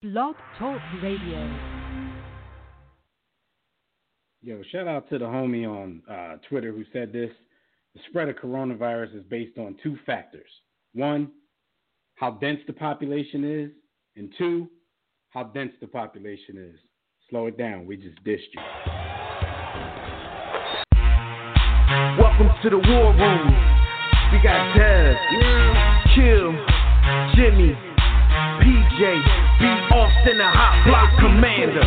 Blog Talk Radio. Yo, shout out to the homie on uh, Twitter who said this. The spread of coronavirus is based on two factors. One, how dense the population is, and two, how dense the population is. Slow it down. We just dished you. Welcome to the war room. We got Dev, Kill, Jimmy, PJ, B. Austin, a hot block commander.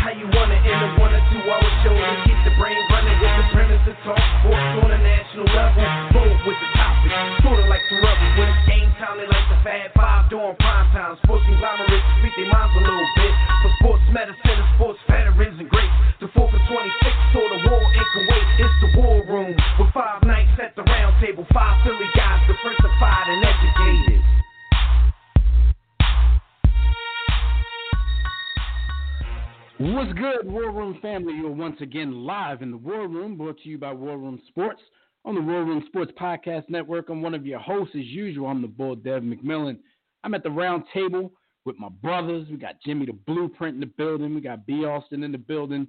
How you want it in a one or two hour show to keep the brain running with the premise to talk sports on a national level. Bold with the topic, sorta like the rebels when it's game time. They like the Fab Five during prime time. Sports conglomerates speak their minds a little bit. For sports medicine and sports veterans and greats. The 4 for 26 or the war in Kuwait. It's the war room with five nights at the round table. Five Philly guys diversified and What's good, War Room family? You're once again live in the War Room, brought to you by War Room Sports on the War Room Sports Podcast Network. I'm one of your hosts, as usual. I'm the bull, Dev McMillan. I'm at the round table with my brothers. We got Jimmy the Blueprint in the building. We got B. Austin in the building.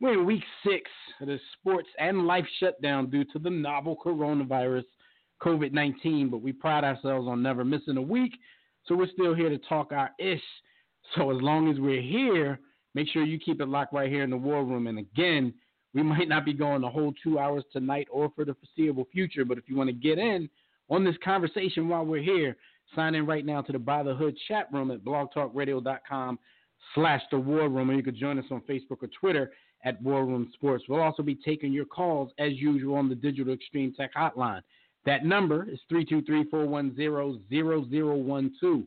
We're in week six of the sports and life shutdown due to the novel coronavirus, COVID 19, but we pride ourselves on never missing a week. So we're still here to talk our ish. So as long as we're here, make sure you keep it locked right here in the war room. And again, we might not be going the whole two hours tonight or for the foreseeable future, but if you want to get in on this conversation while we're here, sign in right now to the By the Hood chat room at blogtalkradio.com slash the war room, or you could join us on Facebook or Twitter at War Room Sports. We'll also be taking your calls as usual on the Digital Extreme Tech Hotline. That number is 323-410-0012.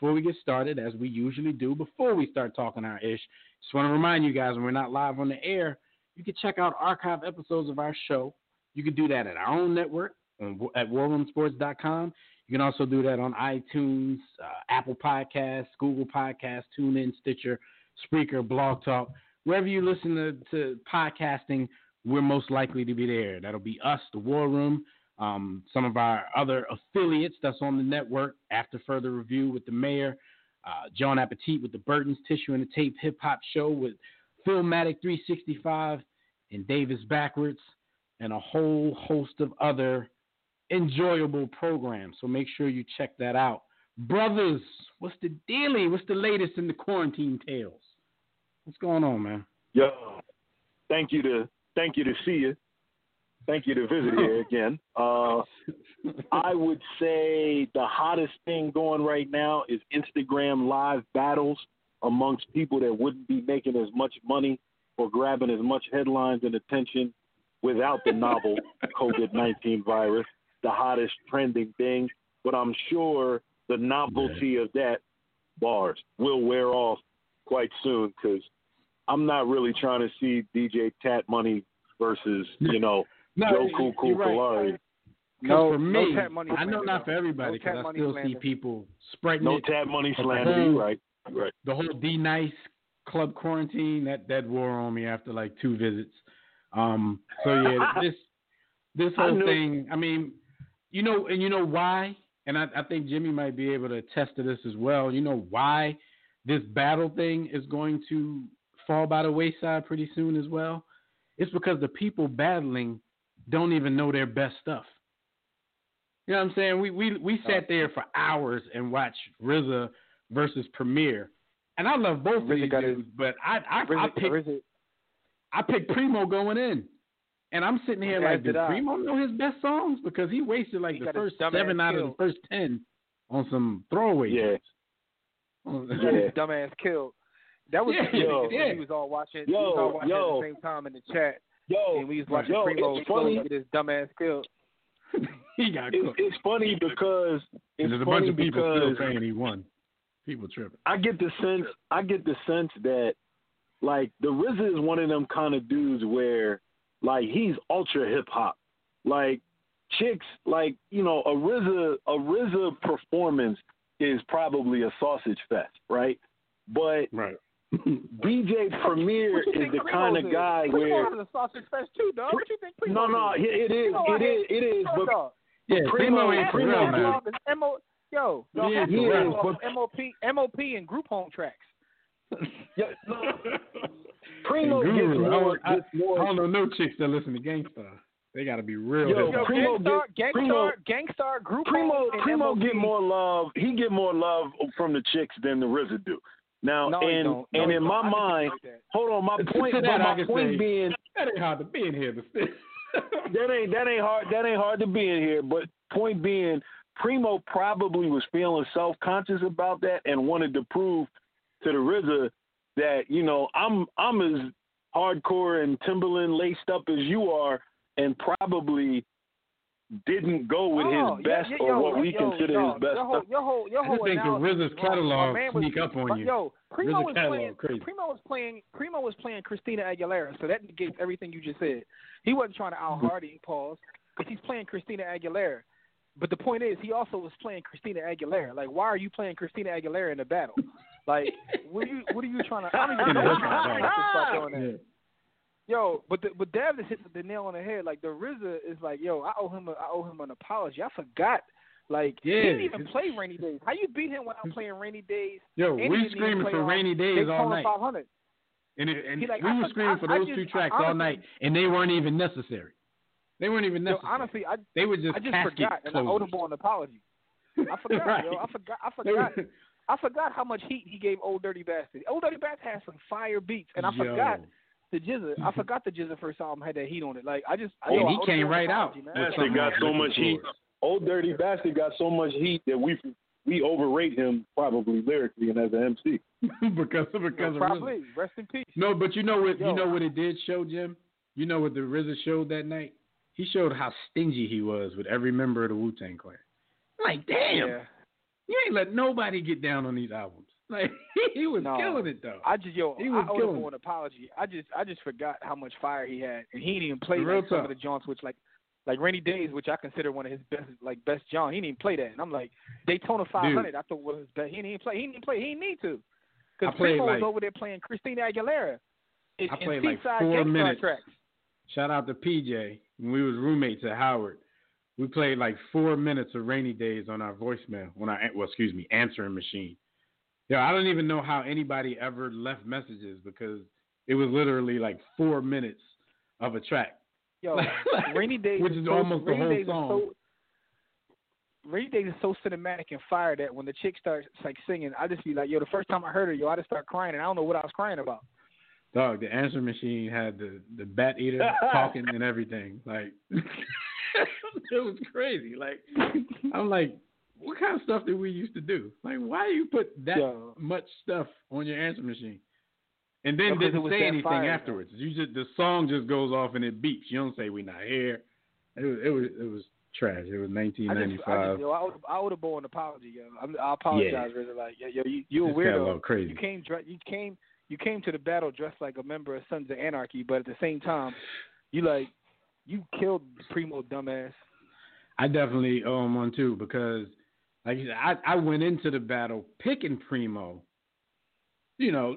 Before we get started, as we usually do, before we start talking our ish, just want to remind you guys when we're not live on the air, you can check out archive episodes of our show. You can do that at our own network at warroomsports.com. You can also do that on iTunes, uh, Apple Podcasts, Google Podcasts, TuneIn, Stitcher, Spreaker, Blog Talk. Wherever you listen to, to podcasting, we're most likely to be there. That'll be us, the War Room, um, some of our other affiliates that's on the network. After further review with the mayor, uh, John Appetit with the Burton's Tissue and the Tape Hip Hop Show with Filmatic 365 and Davis Backwards, and a whole host of other enjoyable programs. So make sure you check that out. Brothers, what's the dealie? What's the latest in the quarantine tales? What's going on, man? Yo, thank you to thank you to see you. Thank you to visit here again. Uh, I would say the hottest thing going right now is Instagram live battles amongst people that wouldn't be making as much money or grabbing as much headlines and attention without the novel COVID 19 virus, the hottest trending thing. But I'm sure the novelty of that bars will wear off quite soon because I'm not really trying to see DJ Tat Money versus, you know, No, Joe Cool Cool you're right. Kalari. No, for no me, Tat Money I know not for everybody because Tat I Money still see people spreading No it. Tat Money But slander. whole- right. Right. the whole D nice club quarantine that that wore on me after like two visits. Um, so yeah, this this whole knew- thing. I mean, you know, and you know why? And I, I think Jimmy might be able to attest to this as well. You know why this battle thing is going to fall by the wayside pretty soon as well. It's because the people battling don't even know their best stuff. You know what I'm saying? We we we uh, sat there for hours and watched RZA versus Premier, and I love both of RZA these got his- dudes, but I I, I RZA, picked RZA, I picked Primo going in, and I'm sitting here like, did Primo know his best songs because he wasted like He the first seven out of the first ten on some throwaway. Yeah. joints. he got Yeah. his dumbass killed. That was Yeah, yo, yeah. we was all watching. Yo, was all watching yo. at the same time in the chat, Yo, and we was watching yo, Primo it's funny. get his dumbass killed. he got It's, it's funny because it's there's a funny bunch of people because still saying he won. People tripping. I get the sense I get the sense that like the RZA is one of them kind of dudes where like he's ultra hip hop. Like chicks like, you know, a RZA a RZA performance is probably a sausage fest, right? But Right. DJ Premier What you is think the Primo's kind of is? guy Primo where is a sausage fest too, dog. What you think Primo No, no, is? it, it is, Primo it out is, it is, here- but dog. Yeah, Primo- Primo ain't for Primo real, did- man. Catalog is M.O. Yo, y'all Yeah, have to he rattle is, off but- MOP, MOP, and group home tracks. Yeah, Primo And gets Guru, I, more, don't- I, gets more I don't know no chicks that listen to Gang Starr. They got to be real. Yo, hip Yo, hop. Primo Gang Starr, get- Gang Starr, Primo- Gang Starr, group Primo home, and Primo MOP. get more love. He get more love from the chicks than the RZA do. Now, No, and. No, and in my mind, hold on, my point, that my point say- being That ain't hard to be in here, but that ain't that ain't hard that ain't hard to be in here. But point being, Primo probably was feeling self conscious about that and wanted to prove to the RZA that you know I'm I'm as hardcore and Timberland laced up as you are, and probably didn't go with Oh, his best yeah, or yo, what we yo, consider yo, his best Your whole, stuff. your whole, your I whole just think the analogy RZA's catalog was- sneak up on you. Yo, Primo was catalog playing. crazy. Primo was playing. Primo was playing Christina Aguilera, so that negates everything you just said. He wasn't trying to out Mm-hmm. Hardy pause because he's playing Christina Aguilera. But the point is, he also was playing Christina Aguilera. Like, why are you playing Christina Aguilera in the battle? Like, what are you, what are you trying to? I don't even know. Yo, but the, but Dev just hit the nail on the head. Like the RZA is like, yo, I owe him a, I owe him an apology. I forgot. Like he didn't even play Rainy Days. How you beat him without playing Rainy Days? Yo, And we screaming for on rainy days all night, 500. and, it, and like, we I were for- screaming for I- I those just- two tracks all night, and they weren't even necessary. They weren't even Yo, necessary. honestly, I they were just I just forgot, and I owed him an apology. I forgot, Right. yo. I forgot. I forgot. I forgot how much heat he gave Old Dirty Bastard. Old Dirty Bastard has some fire beats, and I Yo. forgot the GZA. I forgot the GZA first album had that heat on it. Like I just, I, oh, And yo, I he owed came right out. apology, Bastard got like so much heat. Old Dirty Bastard got so much heat that we we overrate him probably lyrically and as an MC. because because Yo, of RZA. probably. Rest in peace. No, but you know what? Yo. You know what it did show, Jim. You know what the RZA showed that night? He showed how stingy he was with every member of the Wu Tang Clan. Like, damn, Yeah. you ain't let nobody get down on these albums. Like, he was No. killing it though. I just yo, He was I killing him an apology. I just I just forgot how much fire he had, and he didn't even play Real like some of the jaunts, which like like Rainy Days, which I consider one of his best like best John. He didn't even play that, and I'm like Daytona 500. I thought was his best. He didn't even play. He didn't even play. He didn't need to, because Primo like- was over there playing Christina Aguilera. In, I in played like four minutes. Tracks. Shout out to PJ. When we was roommates at Howard, we played like four minutes of rainy days on our voicemail, on our well, excuse me, answering machine. Yeah, I don't even know how anybody ever left messages because it was literally like four minutes of a track. Yo, Like- Rainy Days, which is so, almost the whole song. So, Rainy Days is so cinematic and fire that when the chick starts like singing, I just be like, yo, the first time I heard her, yo, I just start crying, and I don't know what I was crying about. Dog, the answer machine had the the bat eater talking and everything. Like it was crazy. Like I'm like, what kind of stuff did we used to do? Like, why do you put that Yo. much stuff on your answer machine? And then Because didn't say anything fire, afterwards. You just the song just goes off and it beeps. You don't say we not here. It was it was it was trash. It was I just, I 1995. just, yo, I would, I would have bought an apology, yo. I'm, I apologize, really. Like, yo, yo, you, you a weirdo. crazy. You came, you came, you came to the battle dressed like a member of Sons of Anarchy, but at the same time, you like, you killed Primo, dumbass. I definitely owe him one too because, like I, I went into the battle picking Primo. You know,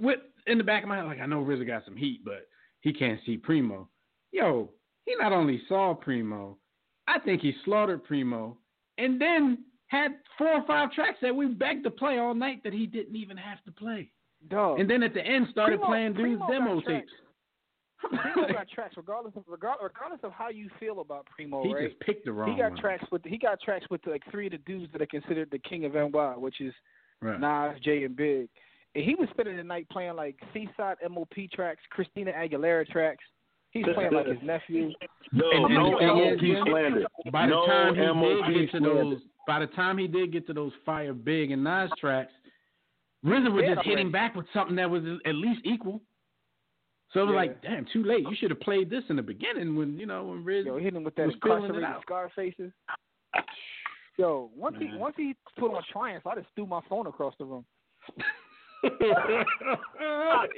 with in the back of my head, like I know RZA got some heat, but he can't see Primo. Yo, he not only saw Primo, I think he slaughtered Primo, and then had four or five tracks that we begged to play all night that he didn't even have to play. Dog. And then at the end started Primo- playing dudes Primo demo tapes. Primo got tracks, regardless of regard, regardless of how you feel about Primo, he right? just picked the wrong He got one. tracks with he got tracks with like three of the dudes that are considered the king of NY, which is Right. Nas, Jay, and Big. And he was spending the night playing like Seaside MOP tracks, Christina Aguilera tracks. He's playing like his nephew. No, And- and no the thing MOP Jim, slander. By the no time he MOP did get to those, by the time he did get to those Fire Big and Nas tracks, RZA was Yeah, just hitting back with something that was at least equal. So it was Yeah. like, damn, too late. You should have played this in the beginning when you know when RZA. Yo, hitting him with that was feeling incarcerated out. scar faces. Yo, once he once he put on Triumph, I just threw my phone across the room. you thought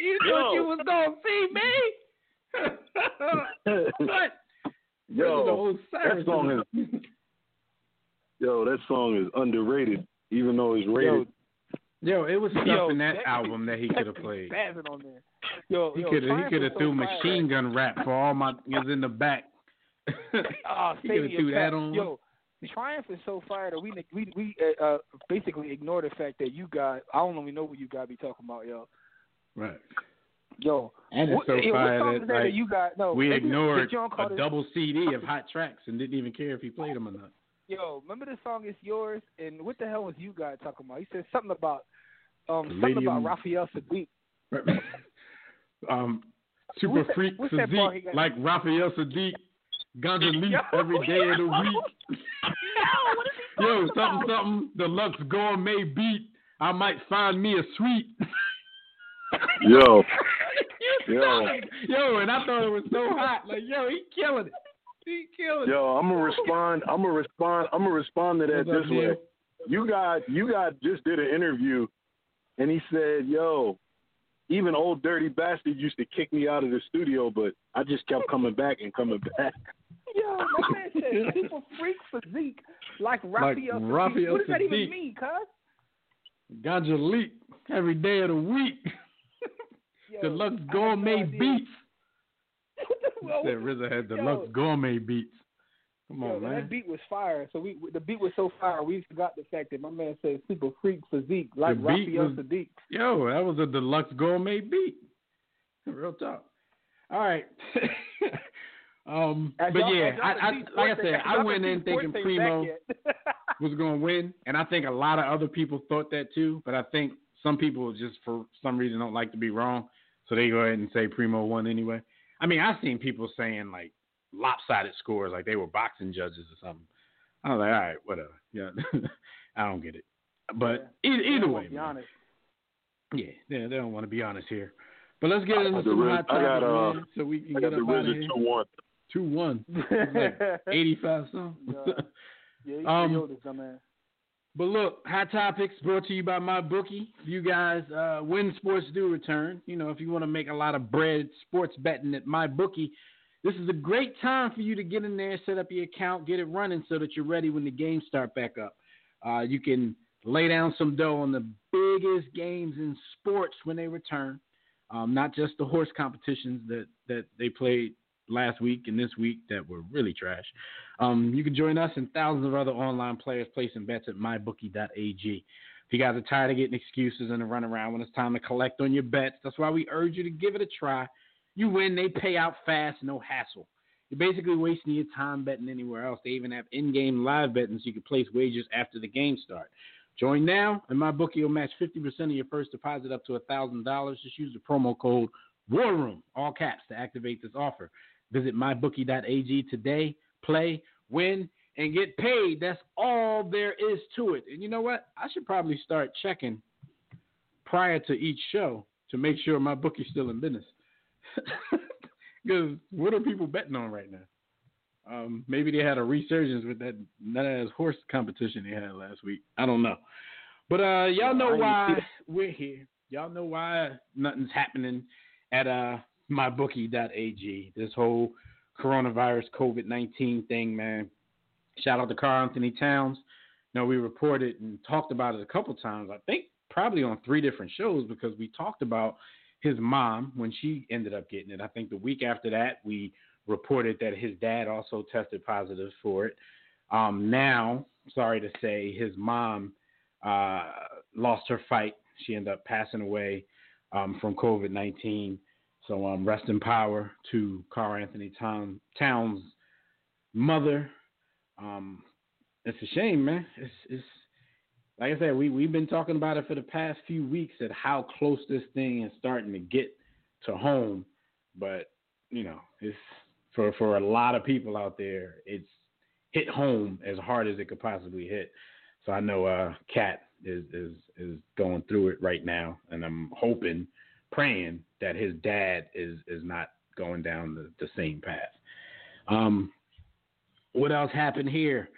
you was gonna see me, but Yo, that song is yo, that song is underrated, even though it's rated. Yo, it was stuff Yo, in that that- album that he could have played. On there. Yo, He could have he could have so threw fire, machine gun rap for all my niggas in the back. Ah, he could have threw that on. Yo, Triumph is so fire that we we we uh, uh, basically ignore the fact that you got. I don't even know what you got to be talking about, yo. Right. Yo, And it's what, so yo, what fire song that, that, like, that you got? No, we ignored a double CD of hot tracks and didn't even care if he played them or not. Yo, remember the song is yours? And what the hell was you guys talking about? He said something about um something Palladium. about Raphael Saadiq. um, super What's freak what's that bar he physique got? like Raphael Saadiq, Ganja Leaf Yo, every day of the week. Yo, what is he Yo, talking something, about? something, deluxe gourmet beat. I might find me a sweet. Yo, yo, yo, and I thought it was so hot. Like, yo, he killing it. He killing yo. I'm gonna respond. I'm gonna respond. I'm gonna respond to that What's up, this way. Neil? You got you got just did an interview, and he said, "Yo, even old dirty bastard used to kick me out of the studio, but I just kept coming back and coming back." Yo, my man said super freak physique like Raphael. Saadiq. Raphael what does that even mean, cuz? Ganja Leaf every day of the week. Yo, deluxe I had no gourmet beats. Well, Said RZA had the deluxe gourmet beats. Come yo, on, That man. beat was fire. So we the beat was so fire. We forgot the fact that my man said super freak physique like Raphael was- Saadiq. Yo, that was a deluxe gourmet beat. Real talk. All right. um, but yeah, I, I like I said, I went in thinking sports ain't back Primo was going to win, and I think a lot of other people thought that too. But I think some people just for some reason don't like to be wrong, so they go ahead and say Primo won anyway. I mean, I've seen people saying like lopsided scores, like they were boxing judges or something. I was like, all right, whatever. Yeah, I don't get it. But e- They either way, wanna be man. honest. Yeah, they, they don't want to be honest here. But let's get I into the some hot I topics, uh, man, so we can I get got the up out of RZA here. two one. Two one, eighty five something. Yeah. yeah, he's Um, this dumbass. But look, Hot Topics brought to you by my bookie. You guys, uh, when sports do return, you know, if you want to make a lot of bread sports betting at my bookie, this is a great time for you to get in there, set up your account, get it running so that you're ready when the games start back up. Uh, you can lay down some dough on the biggest games in sports when they return, um, not just the horse competitions that, that they played last week and this week that were really trash. Um, you can join us and thousands of other online players placing bets at mybookie.ag. If you guys are tired of getting excuses and a run around when it's time to collect on your bets, that's why we urge you to give it a try. You win, they pay out fast, no hassle. You're basically wasting your time betting anywhere else. They even have in-game live betting so you can place wagers after the game start. Join now, and my bookie will match 50% of your first deposit up to $1,000. Just use the promo code WARROOM, all caps, to activate this offer. Visit mybookie.ag today, play, win, and get paid. That's all there is to it. And you know what? I should probably start checking prior to each show to make sure my bookie's still in business. Because what are people betting on right now? Um, maybe they had a resurgence with that nut ass horse competition they had last week. I don't know. But uh, y'all know why we're here. Y'all know why nothing's happening at uh mybookie.ag. This whole coronavirus COVID nineteen thing, man. Shout out to Karl-Anthony Towns. Now we reported and talked about it a couple times. I think probably on three different shows because we talked about his mom when she ended up getting it. I think the week after that we reported that his dad also tested positive for it. Um, now, sorry to say, his mom uh, lost her fight. She ended up passing away um, from COVID 19. So, um, rest in power to Karl-Anthony Town, Towns' mother. Um, it's a shame, man. It's, it's like I said, we, we've been talking about it for the past few weeks at how close this thing is starting to get to home. But, you know, it's for, for a lot of people out there, it's hit home as hard as it could possibly hit. So I know uh Cat is is is going through it right now, and I'm hoping, praying that his dad is is not going down the, the same path. Um, what else happened here?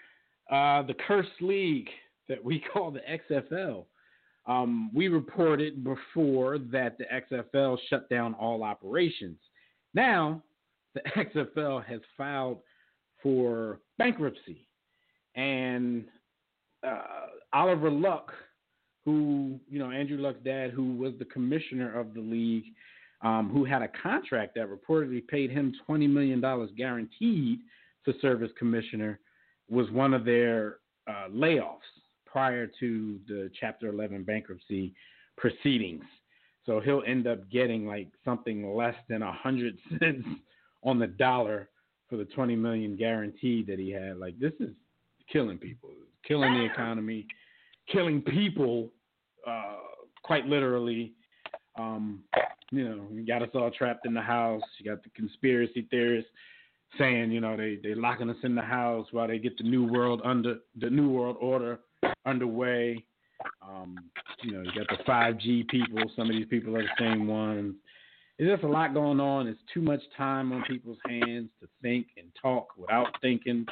Uh, the cursed league that we call the XFL. Um, we reported before that the XFL shut down all operations. Now, the XFL has filed for bankruptcy, and uh, Oliver Luck, who you know Andrew Luck's dad, who was the commissioner of the league, um, who had a contract that reportedly paid him twenty million dollars guaranteed to serve as commissioner, was one of their uh, layoffs prior to the Chapter 11 bankruptcy proceedings. So he'll end up getting like something less than a hundred cents on the dollar for the 20 million guarantee that he had. Like this is killing people, killing the economy, killing people, uh, quite literally. Um, you know, you got us all trapped in the house. You got the conspiracy theorists saying, you know, they they locking us in the house while they get the new world under the new world order underway. Um, you know, you got the 5G people. Some of these people are the same ones. There's just a lot going on. It's too much time on people's hands to think and talk without thinking.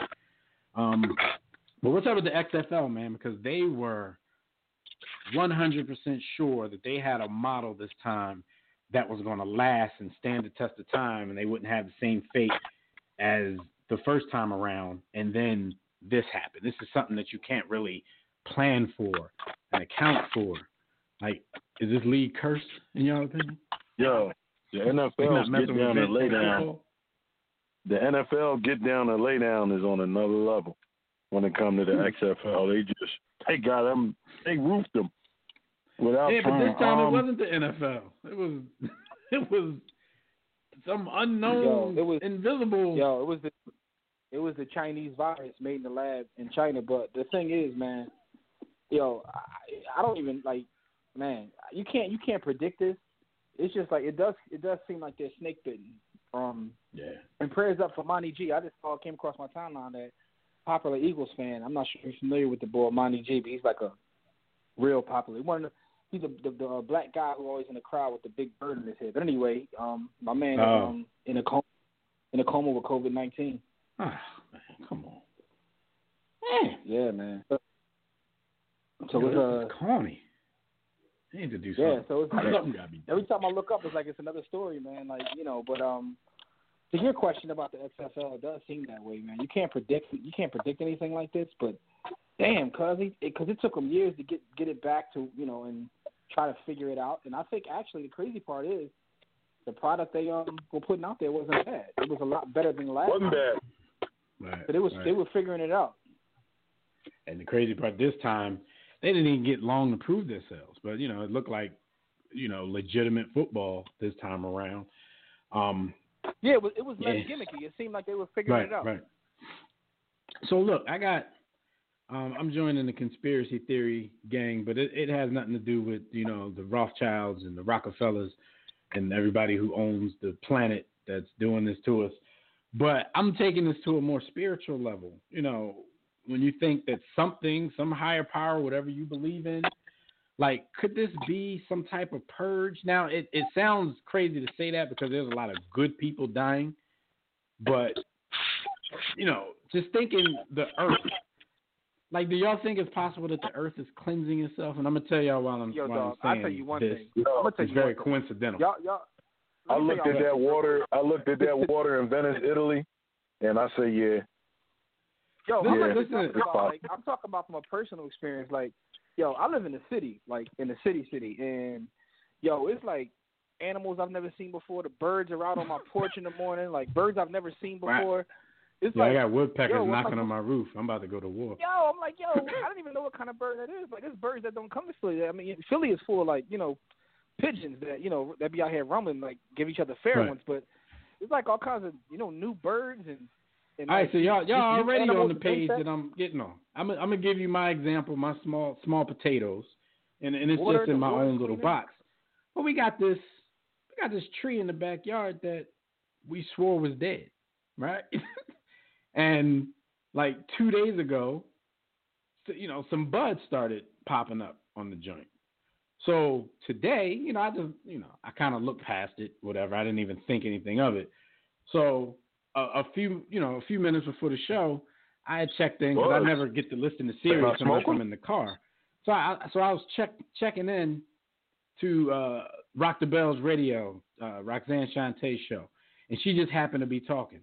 Um, but what's up with the XFL, man? Because they were 100% sure that they had a model this time that was going to last and stand the test of time, and they wouldn't have the same fate as the first time around. And then this happened. This is something that you can't really plan for and account for. Like, is this league cursed in your opinion? Yo, the NFL get down and lay down. The NFL get down and lay down is on another level when it comes to the hmm. XFL. They just they got them, they roofed them without. Yeah, but this time um, it wasn't the NFL. It was it was some unknown, Yo, it was- invisible. Yo, it was the it was the Chinese virus made in the lab in China. But the thing is, man, yo, I, I don't even like, man, you can't you can't predict this. It's just like it does it does seem like they're snake bitten. Um, Yeah. and prayers up for Monty G. I just saw came across my timeline that popular Eagles fan. I'm not sure if you're familiar with the boy Monty G, but he's like a real popular. One of the, he's a, the, the uh, black guy who always in the crowd with the big bird in his head. But anyway, um, my man Oh. um, in a coma in a coma with COVID nineteen. Ah, man, come on. Man, Yeah, man. So so it's, uh, corny. They need to do something. yeah, so it's something gotta every time I look up, it's like it's another story, man. Like you know, but um, to your question about the XFL, it does seem that way, man. You can't predict you can't predict anything like this, but damn, cause it because it took them years to get get it back to you know and try to figure it out. And I think actually the crazy part is the product they um were putting out there wasn't bad. It was a lot better than last wasn't time. bad. Right, But it was right. they were figuring it out. And the crazy part this time, they didn't even get long to prove themselves. But you know, it looked like you know legitimate football this time around. Um, Yeah, it was, it was less Yeah. gimmicky. It seemed like they were figuring right, it out. right. So look, I got. Um, I'm joining the conspiracy theory gang, but it, it has nothing to do with you know the Rothschilds and the Rockefellers and everybody who owns the planet that's doing this to us. But I'm taking this to a more spiritual level. You know, when you think that something, some higher power, whatever you believe in, like could this be some type of purge? Now it, it sounds crazy to say that because there's a lot of good people dying, but you know, just thinking the earth. Like, do y'all think it's possible that the earth is cleansing itself? And I'm gonna tell y'all while I'm, Yo, while dog, I'm I'll saying tell you one this. thing. I'm gonna tell It's you very one thing. coincidental. Y'all, y'all. I looked at y'all that water. I looked at that water in Venice, Italy, and I say, yeah, Yo, Listen, I'm not just listen. talking about like I'm talking about from a personal experience. Like, yo, I live in the city, like in the city, city, and yo, it's like animals I've never seen before. The birds are out on my porch in the morning, like birds I've never seen Right. before. It's Yeah, like, I got woodpeckers yo, knocking like- on my roof. I'm about to go to war. yo, I'm like, yo, I don't even know what kind of bird that is. Like, there's birds that don't come to Philly. I mean, Philly is full of like, you know, pigeons that you know that be out here rumbling, like give each other fair Right. ones. But it's like all kinds of you know new birds and. All right, so y'all y'all already on the page that- I'm getting on. I'm I'm gonna give you my example, my small small potatoes, and and it's just in my own little box. But we got this we got this tree in the backyard that we swore was dead, right? and like two days ago, so, you know, some buds started popping up on the joint. So today, you know, I just, you know, I kind of looked past it, whatever. I didn't even think anything of it. So a, a few, you know, a few minutes before the show, I had checked in because I never get to listen to Sirius unless? I'm in the car. So I, so I was check, checking in to uh, Rock the Bells Radio, uh, Roxanne Shanté's show, and she just happened to be talking,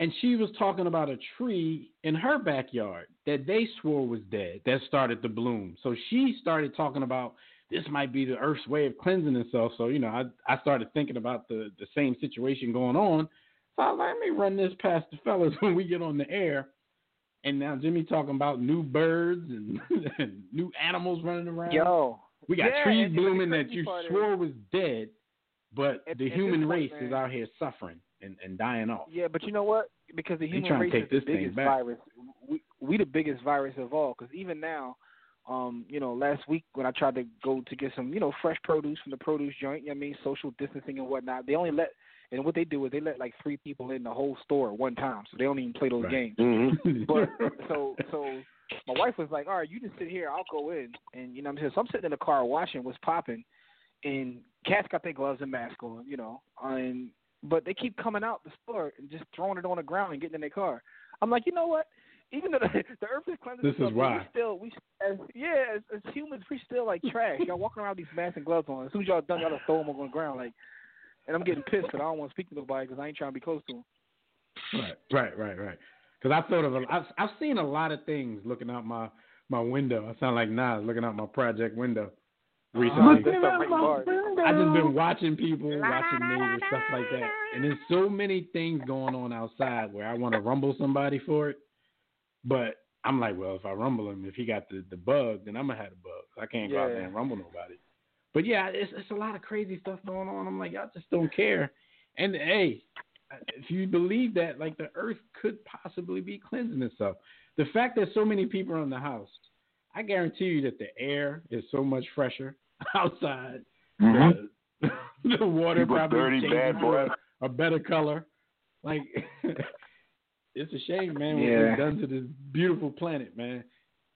and she was talking about a tree in her backyard that they swore was dead that started to bloom. So she started talking about this might be the Earth's way of cleansing itself. So you know, I I started thinking about the the same situation going on. So I like, let me run this past the fellas when we get on the air. and now Jimmy talking about new birds and, and new animals running around. Yo, we got yeah, trees blooming that you part is- swore was dead, but At- the human race is out here suffering and, and dying off. Yeah, but you know what? Because the human race take is the biggest virus. We we the biggest virus of all. Because even now, um, you know, last week when I tried to go to get some, you know, fresh produce from the produce joint, you know what I mean, social distancing and whatnot, they only let. And what they do is they let like three people in the whole store at one time, so they don't even play those Right. games. Mm-hmm. But so so my wife was like, "All right, you just sit here. I'll go in." And you know, what I'm saying, so I'm sitting in the car watching what's popping, and cats got their gloves and mask on, you know, and but they keep coming out the store and just throwing it on the ground and getting in their car. I'm like, you know what? Even though the, the earth is cleansing, This itself, is why. we still we as yeah as, as humans we still like trash. y'all walking around with these masks and gloves on. As soon as y'all done, y'all throw them on the ground like. And I'm getting pissed because I don't want to speak to nobody because I ain't trying to be close to them. Right, right, right, right. Because I thought of a, I've, I've seen a lot of things looking out my my window. I sound like Nas looking out my project window uh-huh. recently. That's the right part. I just been watching people, watching neighbors, stuff like that, and there's so many things going on outside where I want to rumble somebody for it, but I'm like, well, if I rumble him, if he got the the bug, then I'm gonna have the bug. I can't go out there and rumble nobody. But yeah, it's it's a lot of crazy stuff going on. I'm like, I just don't care. And hey, if you believe that, like the earth could possibly be cleansing itself. The fact that so many people are in the house, I guarantee you that the air is so much fresher outside. The, mm-hmm. the water People probably dirty, bad boy. a, better color. Like it's a shame, man, what Yeah. we've done to this beautiful planet, man.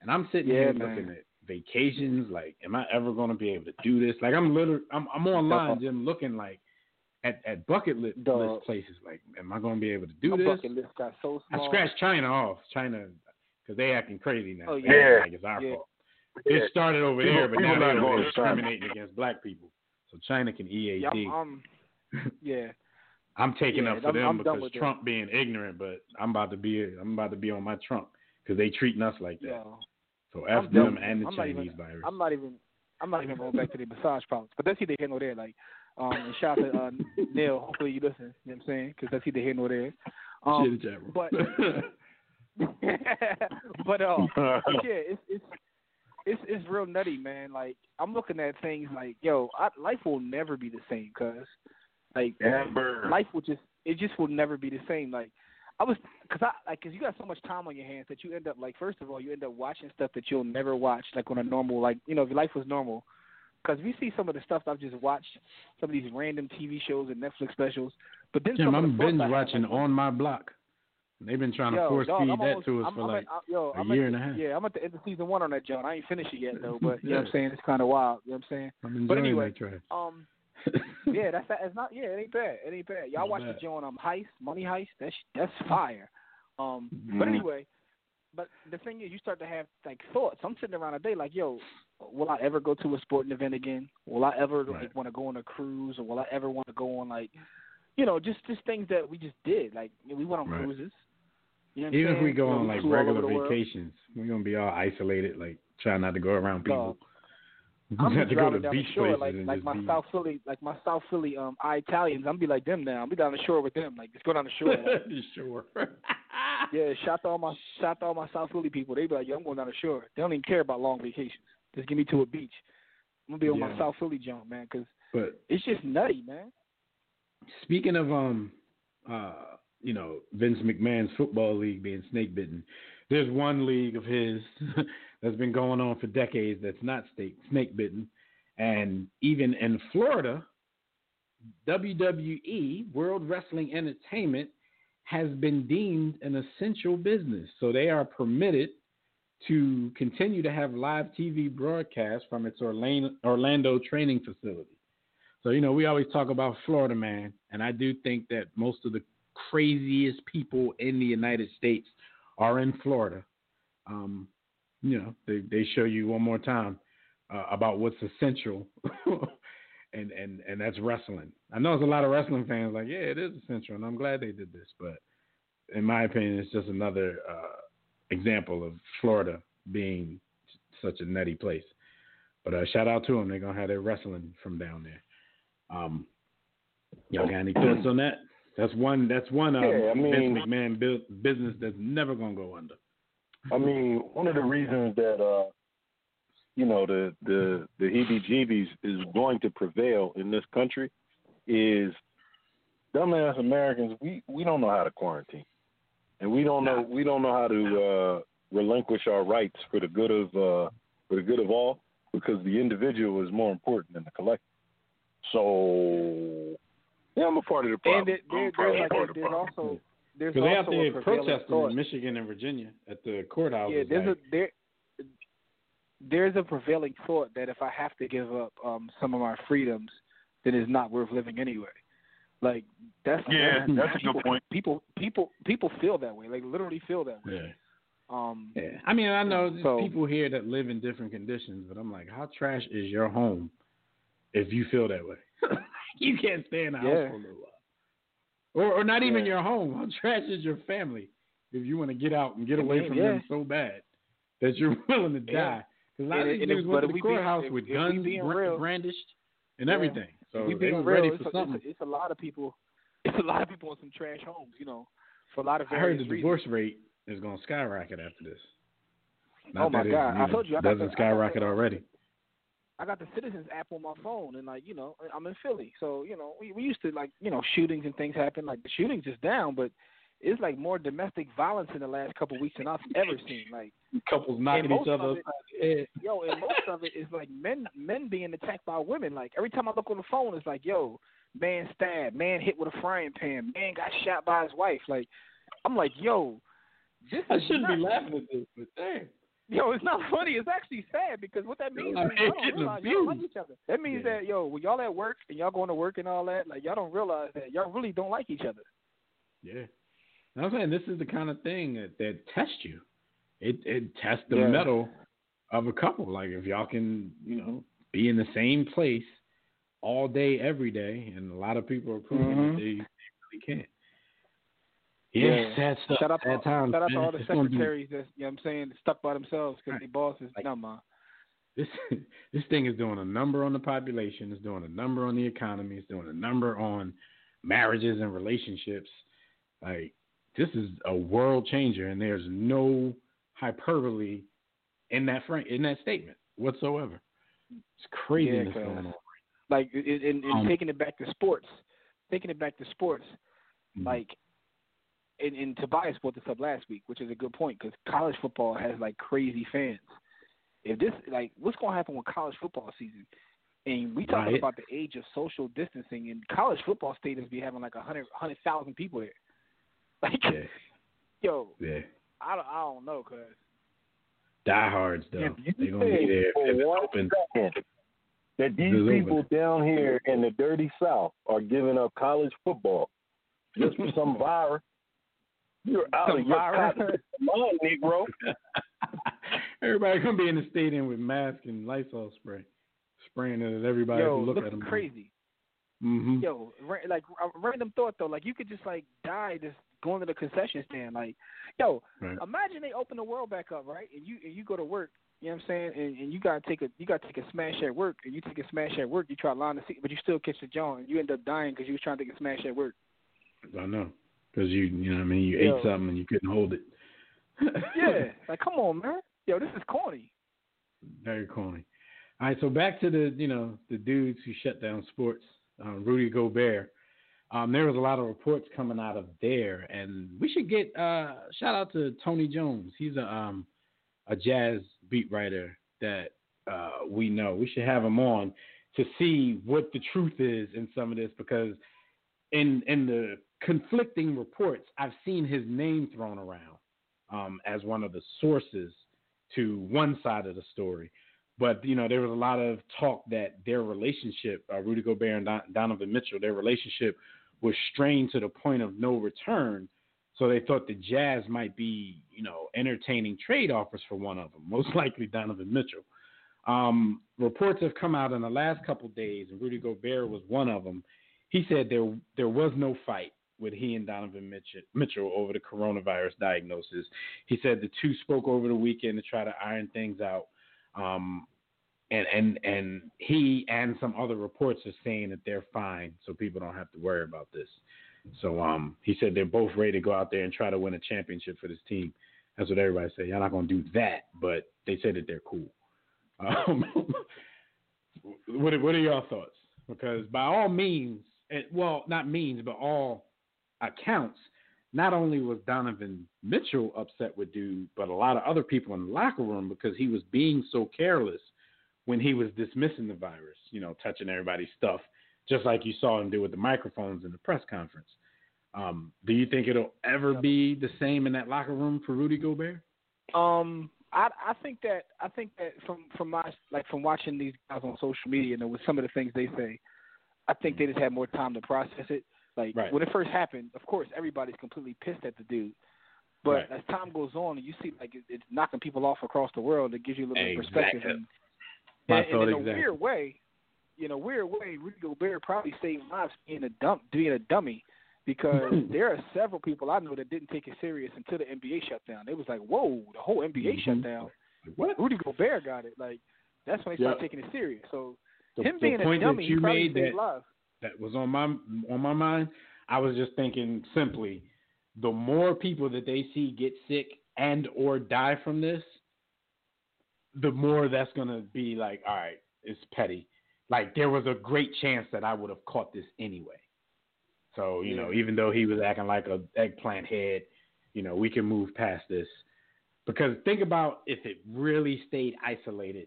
And I'm sitting Yeah, here man. looking at vacations. Like, am I ever going to be able to do this? Like, I'm literally, I'm, I'm online, Jim, looking like at, at bucket list, Dog. list places. Like, am I going to be able to do My this? bucket list got so I scratched China off. China, because they acting crazy now. Oh, They yeah. Like it's our Yeah. fault. It started over People- there, but people now not they're going to China. discriminating against black people. So China can EAD. Yeah, I'm, I'm, yeah. I'm taking Yeah, up for I'm- them I'm because with that. Trump being ignorant, but I'm about to be I'm about to be on my Trump because they treating us like that. Yo, So I'm F done them and the I'm Chinese even- virus. I'm not even. I'm not even going back to the massage problems, but that's either here nor there. Like, um, and shout out to uh, Neil. Hopefully you listen. You know what I'm saying? Because that's either here nor there. Um, Shit, Jabber. but but uh, but yeah, it's it's it's it's real nutty, man. Like I'm looking at things like, yo, I, life will never be the same, cause like Amber. life will just it just will never be the same. Like I was, cause I like, cause you got so much time on your hands that you end up like, first of all, you end up watching stuff that you'll never watch, like on a normal, like you know, if your life was normal. Cause we see some of the stuff I've just watched, some of these random TV shows and Netflix specials. But then Jim, some of I'm the binge watching like, on my block. They've been trying to force dog, feed I'm that almost- to us I'm, for I'm like at, yo, a year at and a half. Yeah, I'm at the end of season one on that, John. I ain't finished it yet though, but you know what Yeah. I'm saying. It's kind of wild. You know what I'm saying. I'm enjoying but anyway, that trash. Um, yeah, that's it's not. Yeah, it ain't bad. It ain't bad. Y'all Not watch bad. the joint um heist, money heist. That's that's fire. Um, but Mhm. anyway, but the thing is, you start to have like thoughts. I'm sitting around a day like, yo, will I ever go to a sporting event again? Will I ever Right. like want to go on a cruise, or will I ever want to go on like, you know, just just things that we just did. Like you know, we went on Right. cruises. You know Even if we go You know, on like flew all over regular vacations, we're gonna be all isolated, like trying not to go around people. I'm just to go to driving down beach the shore like like my be- South Philly like my South Philly um I Italians. I'm be like them now. I'm be down the shore with them. Like just go down the shore. Like, sure. yeah, shout to all my shout to all my South Philly people. They be like, yo, I'm going down the shore. They don't even care about long vacations. Just get me to a beach. I'm gonna be on my South Philly jump, man, because but it's just nutty, man. Speaking of um, uh, you know, Vince McMahon's football league being snake bitten, there's one league of his that's been going on for decades that's not snake snake bitten, and even in Florida, WWE World Wrestling Entertainment has been deemed an essential business, so they are permitted to continue to have live TV broadcasts from its Orlando, Orlando training facility. So, you know, we always talk about Florida man, and I do think that most of the craziest people in the United States are in Florida. Um, you know, they, they show you one more time uh, about what's essential, and, and, and that's wrestling. I know there's a lot of wrestling fans like, yeah, it is essential, and I'm glad they did this, but in my opinion, it's just another uh, example of Florida being such a nutty place. But uh, shout out to them. They're gonna have their wrestling from down there. Um, y'all got any thoughts on that? That's one. That's one. Um, Yeah, I mean- Vince McMahon business that's never gonna go under. I mean, one of the reasons that uh, you know the the the heebie-jeebies is going to prevail in this country is dumbass Americans. We we don't know how to quarantine, and we don't know we don't know how to uh, relinquish our rights for the good of uh, for the good of all because the individual is more important than the collective. So yeah, I'm a part of the problem. And it, there, there's, like, part of the there's also there's Because they also out there a prevailing protesting thought. in Michigan and Virginia at the courthouse. Yeah, there's like, a there. There's a prevailing thought that if I have to give up um some of my freedoms, then it's not worth living anyway. Like that's Yeah, that's, that's a people, good point. People people people feel that way. Like literally feel that way. yeah. Um, Yeah. I mean, I know So- people here that live in different conditions, but I'm like, how trash is your home if you feel that way? you can't stay in the house for a little while. Or, or not even Yeah. your home. How trash is your family if you want to get out and get away from yeah. them so bad that you're willing to die? Because a lot And of it- these and it- dudes went to the courthouse if- with if guns real- brandished and everything. So we they being were real, ready it's, for a, something. it's, a, it's a lot of people. It's a lot of people in some trash homes, you know, for a lot of I heard the reasons. divorce rate is going to skyrocket after this. Oh, my that it, God. I told you, I doesn't the- I got skyrocket already. I got the Citizens app on my phone, and like you know, I'm in Philly, so you know, we we used to like you know shootings and things happen. Like the shootings is down, but it's like more domestic violence in the last couple of weeks than I've ever seen. Like Couples knocking each other it- upside the head. yo, and most of it is like men men being attacked by women. Like every time I look on the phone, it's like yo, man stabbed, man hit with a frying pan, man got shot by his wife. Like I'm like yo, this I shouldn't be laughing at this, but damn. Yo, it's not funny. It's actually sad because what that means is y'all don't realize y'all don't like each other. That means Yeah. that yo, when y'all at work and y'all going to work and all that, like y'all don't realize that y'all really don't like each other. Yeah. And I'm saying this is the kind of thing that, that tests you. It it tests the Yeah. metal of a couple. Like if y'all can, you know, be in the same place all day, every day, and a lot of people are proving Mhm. that they, they really can't. Yeah, Yeah. sad. Shout out, to, sad times, shout out to all the It's gonna be- secretaries that's you know what I'm saying stuck by themselves because Right. their bosses. Like- man. this this thing is doing a number on the population, it's doing a number on the economy, it's doing a number on marriages and relationships. Like this is a world changer, and there's no hyperbole in that frame, in that statement whatsoever. It's craziness Yeah, going on. Like in, in, in Um, taking it back to sports, taking it back to sports, Mhm. like. And, and Tobias brought this up last week, which is a good point because college football has like crazy fans. If this like, what's going to happen with college football season? And we talking Right. about the age of social distancing, and college football stadiums be having like a hundred hundred thousand people there. Like, yeah, yo, yeah. I don't, I don't know, cause Diehards though, If they're gonna be there if it's open. second that these It's open. people down here in the dirty South are giving up college football just for some virus, you're out Some of your virus? goddamn mind, Negro. Everybody gonna be in the stadium with masks and Lysol spray, spraying it at everybody yo, who look look at them. crazy. Mm-hmm. Yo, ra- like a random thought though, like you could just like die just going to the concession stand. Like, yo, Right. imagine they open the world back up, right? And you and you go to work. You know what I'm saying? And, and you gotta take a you gotta take a smash at work, and you take a smash at work. You try to line the seat, but you still catch the joint. You end up dying because you was trying to take a smash at work. I know, because you, you know, what I mean, you Yo. ate something and you couldn't hold it. Yeah, like come on, man. Yo, this is corny. very corny. All right, so back to the, you know, the dudes who shut down sports. Um, Rudy Gobert. Um, there was a lot of reports coming out of there, and we should get uh, shout out to Tony Jones. He's a um, a jazz beat writer that uh, we know. We should have him on to see what the truth is in some of this because in in the conflicting reports, I've seen his name thrown around um, as one of the sources to one side of the story. But you know, there was a lot of talk that their relationship, uh, Rudy Gobert and Don- Donovan Mitchell, their relationship was strained to the point of no return. So they thought the Jazz might be, you know, entertaining trade offers for one of them, most likely Donovan Mitchell. Um, reports have come out in the last couple days, and Rudy Gobert was one of them. He said there there was no fight with he and Donovan Mitchell, over the coronavirus diagnosis. He said the two spoke over the weekend to try to iron things out. Um, and and and he and some other reports are saying that they're fine, so people don't have to worry about this. So um, he said they're both ready to go out there and try to win a championship for this team That's what everybody say. Y'all not gonna do that, but they say that they're cool. Um, what what are your thoughts? Because by all means, well, not means, but all accounts, not only was Donovan Mitchell upset with dude, but a lot of other people in the locker room because he was being so careless when he was dismissing the virus, you know, touching everybody's stuff, just like you saw him do with the microphones in the press conference. Um, do you think it'll ever be the same in that locker room for Rudy Gobert? Um, I I think that I think that from from my like from watching these guys on social media and with some of the things they say, I think they just had more time to process it. Like Right. when it first happened, of course everybody's completely pissed at the dude. But Right. as time goes on, and you see like it, it's knocking people off across the world. It gives you a little perspective. Exactly. And, and, and thought in a weird way, in a weird way, Rudy Gobert probably saved lives being a dump, being a dummy. Because there are several people I know that didn't take it serious until the NBA shut down. They was like, "Whoa, the whole NBA shut Mhm. down." What? Rudy Gobert got it. Like that's when they started Yeah. taking it serious. So The, him the being a dummy, he probably made saved that, lives. That was on my on my mind. I was just thinking simply, the more people that they see get sick and or die from this, the more that's gonna be like, all right, it's petty. Like there was a great chance that I would have caught this anyway. So you know, even though he was acting like a eggplant head, you know, we can move past this. Because think about if it really stayed isolated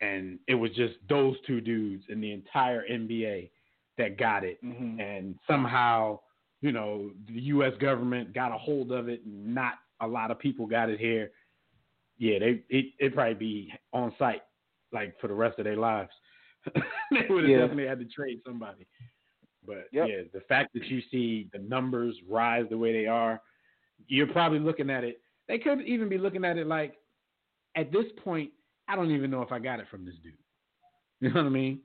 and it was just those two dudes in the entire NBA that got it, Mm-hmm. and somehow, you know, the U.S. government got a hold of it, and not a lot of people got it here. Yeah, they it it probably be on site like for the rest of their lives. they would have Yeah. definitely had to trade somebody. But Yep. yeah, the fact that you see the numbers rise the way they are, you're probably looking at it. They could even be looking at it like, at this point, I don't even know if I got it from this dude. You know what I mean?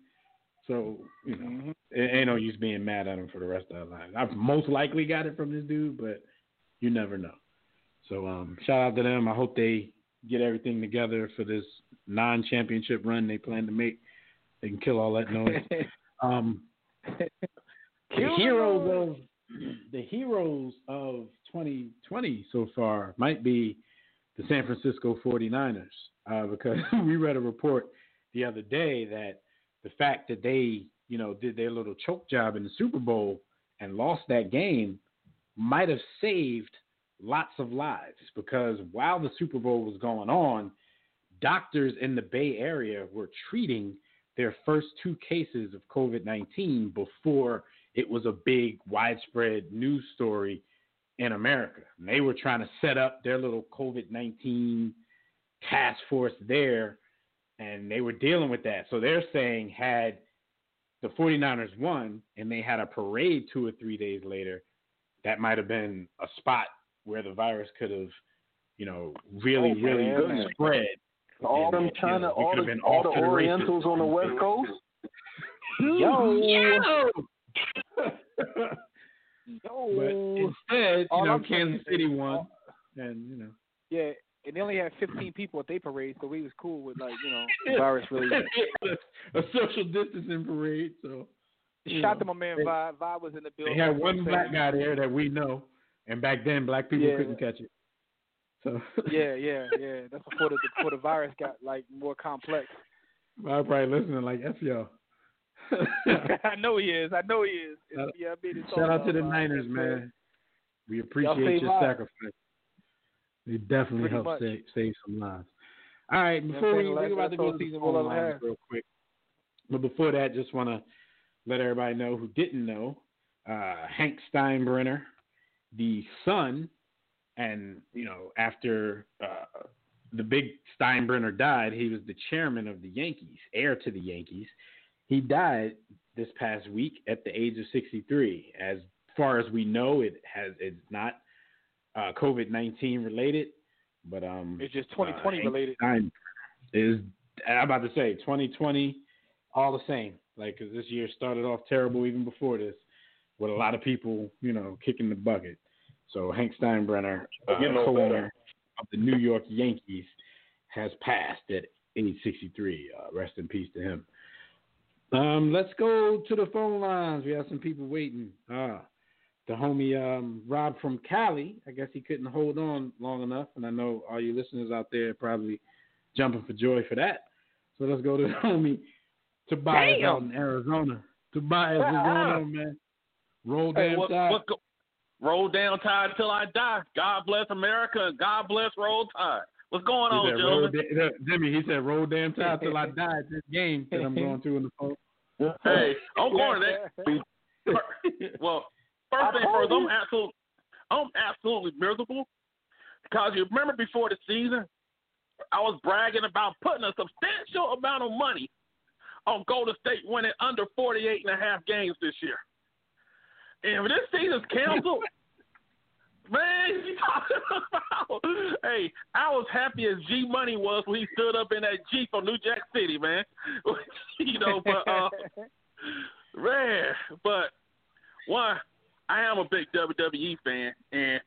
So you know, Mhm. It ain't no use being mad at him for the rest of our lives. I've most likely got it from this dude, but you never know. So um, shout out to them. I hope they get everything together for this non-championship run they plan to make. They can kill all that noise. um, the heroes of the heroes of 2020 so far might be the San Francisco 49ers uh, because we read a report the other day that the fact that they you know did their little choke job in the Super Bowl and lost that game might have saved lots of lives because while the Super Bowl was going on, doctors in the Bay Area were treating their first two cases of COVID 19 before it was a big, widespread news story in America. And they were trying to set up their little COVID 19 task force there, and they were dealing with that. So they're saying, had the 49ers won and they had a parade two or three days later, that might have been a spot where the virus could have, you know, really, Oh, really man. spread. All them And, you China, know, all the, all the. Orientals on the West Coast. Yo! Yo. But instead, you All know, I'm Kansas City uh, won, and you know, yeah, and they only had 15 people at their parade, so we was cool with like you know virus really. a social distancing parade. So Shout know, to my man they- Vi. Vi was in the building. They had one black guy there that we know, and back then black people Yeah. couldn't catch it. So Yeah, yeah, yeah. That's before the before the virus got like more complex. I'm probably listening like F y'all. I know he is. I know he is. Shout- yeah, I it Shout out to the uh, Niners, man. We appreciate your sacrifice. They definitely Pretty help much. save, save some lives. All right, before we we're about The go season ever lines real quick, but before that, just want to let everybody know who didn't know, uh, Hank Steinbrenner, the son, and you know after uh, the big Steinbrenner died, he was the chairman of the Yankees, heir to the Yankees. He died this past week at the age of 63. As far as we know, it has it's not uh, COVID 19 related, but um, It's just 2020 uh, related. Stein is I'm about to say 2020, all the same. Like, 'cause this year started off terrible even before this, with a lot of people, you know, kicking the bucket. So Hank Steinbrenner, uh, co-owner of the New York Yankees, has passed at age 63. Uh, rest in peace to him. Um, let's go to the phone lines. We have some people waiting. Ah, the homie um, Rob from Cali. I guess he couldn't hold on long enough, and I know all you listeners out there probably jumping for joy for that. So let's go to the homie Tobias Damn. out in Arizona. Tobias, what's going on, man? Roll Hey, what, tide. what go, roll down tide till I die. God bless America and God bless Roll Tide. What's going He on, said, roll gentlemen? da- Jimmy, he said, roll damn tide till I die this game that I'm going to in the phone. Hey, I'm going to that. Well, first thing first, I'm absolutely, I'm absolutely miserable because you remember before the season, I was bragging about putting a substantial amount of money on Golden State winning under 48 and a half games this year. And if this season's canceled, man, you talking about? Hey, I was happy as G Money was when he stood up in that Jeep from New Jack City, man. you know, but uh, man, but one, I am a big WWE fan, and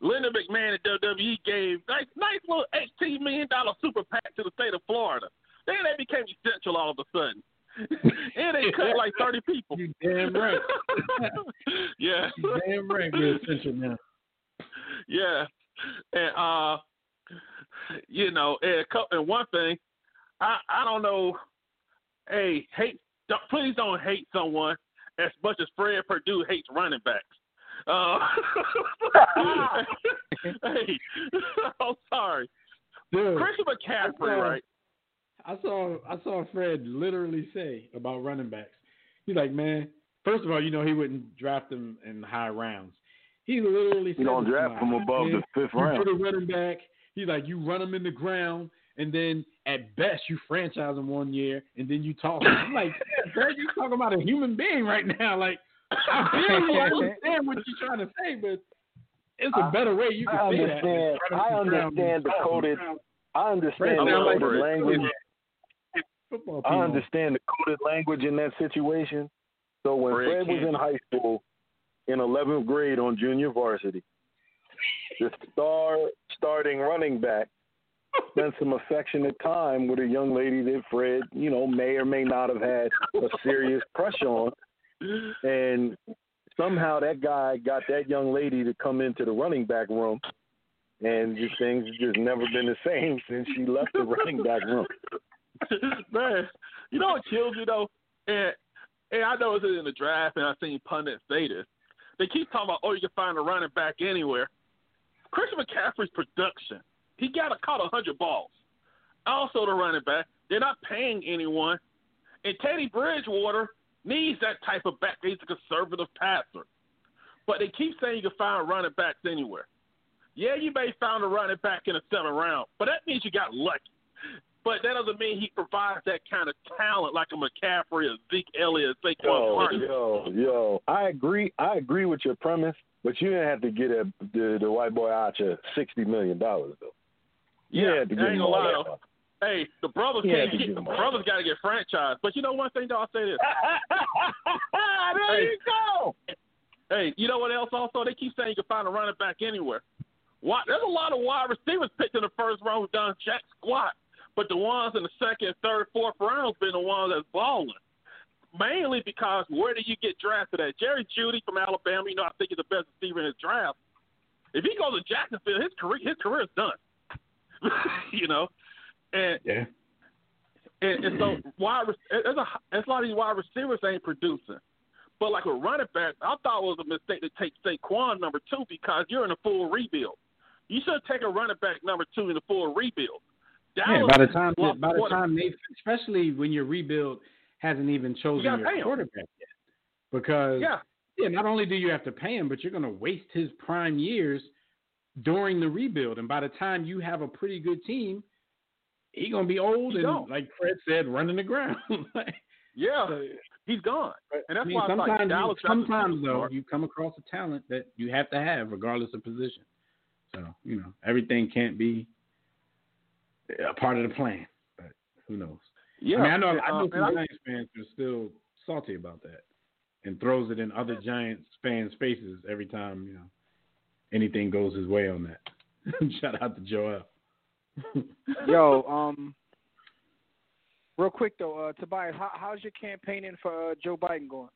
Linda McMahon and WWE gave nice, nice little eighteen million dollar super PAC to the state of Florida. Then they became essential all of a sudden, and they cut like thirty people. You damn right. yeah, You damn right we're essential now. yeah, and uh, you know, and, and one thing, I I don't know. Hey, hate, don't, please don't hate someone as much as Fred Purdue hates running backs. Uh, hey, I'm sorry, Dude, Christian McCaffrey, saw- right? I saw I saw Fred literally say about running backs. He's like, man, first of all, you know he wouldn't draft them in high rounds. He literally said don't draft somebody, them above man, the fifth you round. put a running back. He's like, you run them in the ground, and then at best you franchise them one year, and then you talk. I'm like, "Damn, Fred, you talking about a human being right now? Like, I barely understand what you're trying to say, but it's a better way you can I say that. understand. than I understand the coded. I understand the sound like coded language. I understand the coded language in that situation. So when Fred Fred was in high school, in 11th grade on junior varsity, the star starting running back spent some affectionate time with a young lady that Fred, you know, may or may not have had a serious crush on, and somehow that guy got that young lady to come into the running back room, and things just never been the same since she left the running back room. Man, you know what kills me though, and and I know it's in the draft, and I've seen pundits say this. They keep talking about, oh, you can find a running back anywhere. Christian McCaffrey's production, he got a, caught a hundred balls. Also, the running back, they're not paying anyone, and Teddy Bridgewater needs that type of back. He's a conservative passer, but they keep saying you can find running backs anywhere. Yeah, you may find a running back in the seventh round, but that means you got lucky. But that doesn't mean he provides that kind of talent like a McCaffrey or Zeke Elliott, Saquon Yo, Barkley. yo, yo. I agree. I agree with your premise, but you didn't have to get a, the the white boy Archer sixty million dollars though. You Yeah, had to give ain't him all that. though. Hey, the brothers can't get the brothers got to get franchised. But you know one thing, though, I'll say this. there Hey. you go. Hey, you know what else? Also, they keep saying you can find a running back anywhere. Why, there's a lot of wide receivers picked in the first round who done jack squat, but the ones in the second, third, fourth rounds been the ones that's balling. Mainly because where do you get drafted at? Jerry Jeudy from Alabama, you know, I think he's the best receiver in his draft. If he goes to Jacksonville, his career his career's done. you know, and Yeah. and, and so wide there's a there's a lot of these wide receivers ain't producing. But like a running back, I thought it was a mistake to take Saquon number two because you're in a full rebuild. You should take a running back number two in a full rebuild. Yeah, by the time lost by the time they especially when your rebuild hasn't even chosen pay your quarterback yet. Because yeah, yeah, not only do you have to pay him, but you're going to waste his prime years during the rebuild. And by the time you have a pretty good team, he's going to be old He and, gone. like Fred said, running the ground. Like, yeah, so, he's gone, and I that's mean, why I sometimes, you, Dallas. the sometimes though, you come across a talent that you have to have regardless of position. So you know, everything can't be a part of the plan. But who knows? yeah, I mean, I know, and, I know uh, some and I- Giants fans are still salty about that, and throws it in other Giants fans' faces every time you know anything goes his way on that. Shout out to Joel. Yo, um, real quick though, uh, Tobias, how, how's your campaigning for uh, Joe Biden going?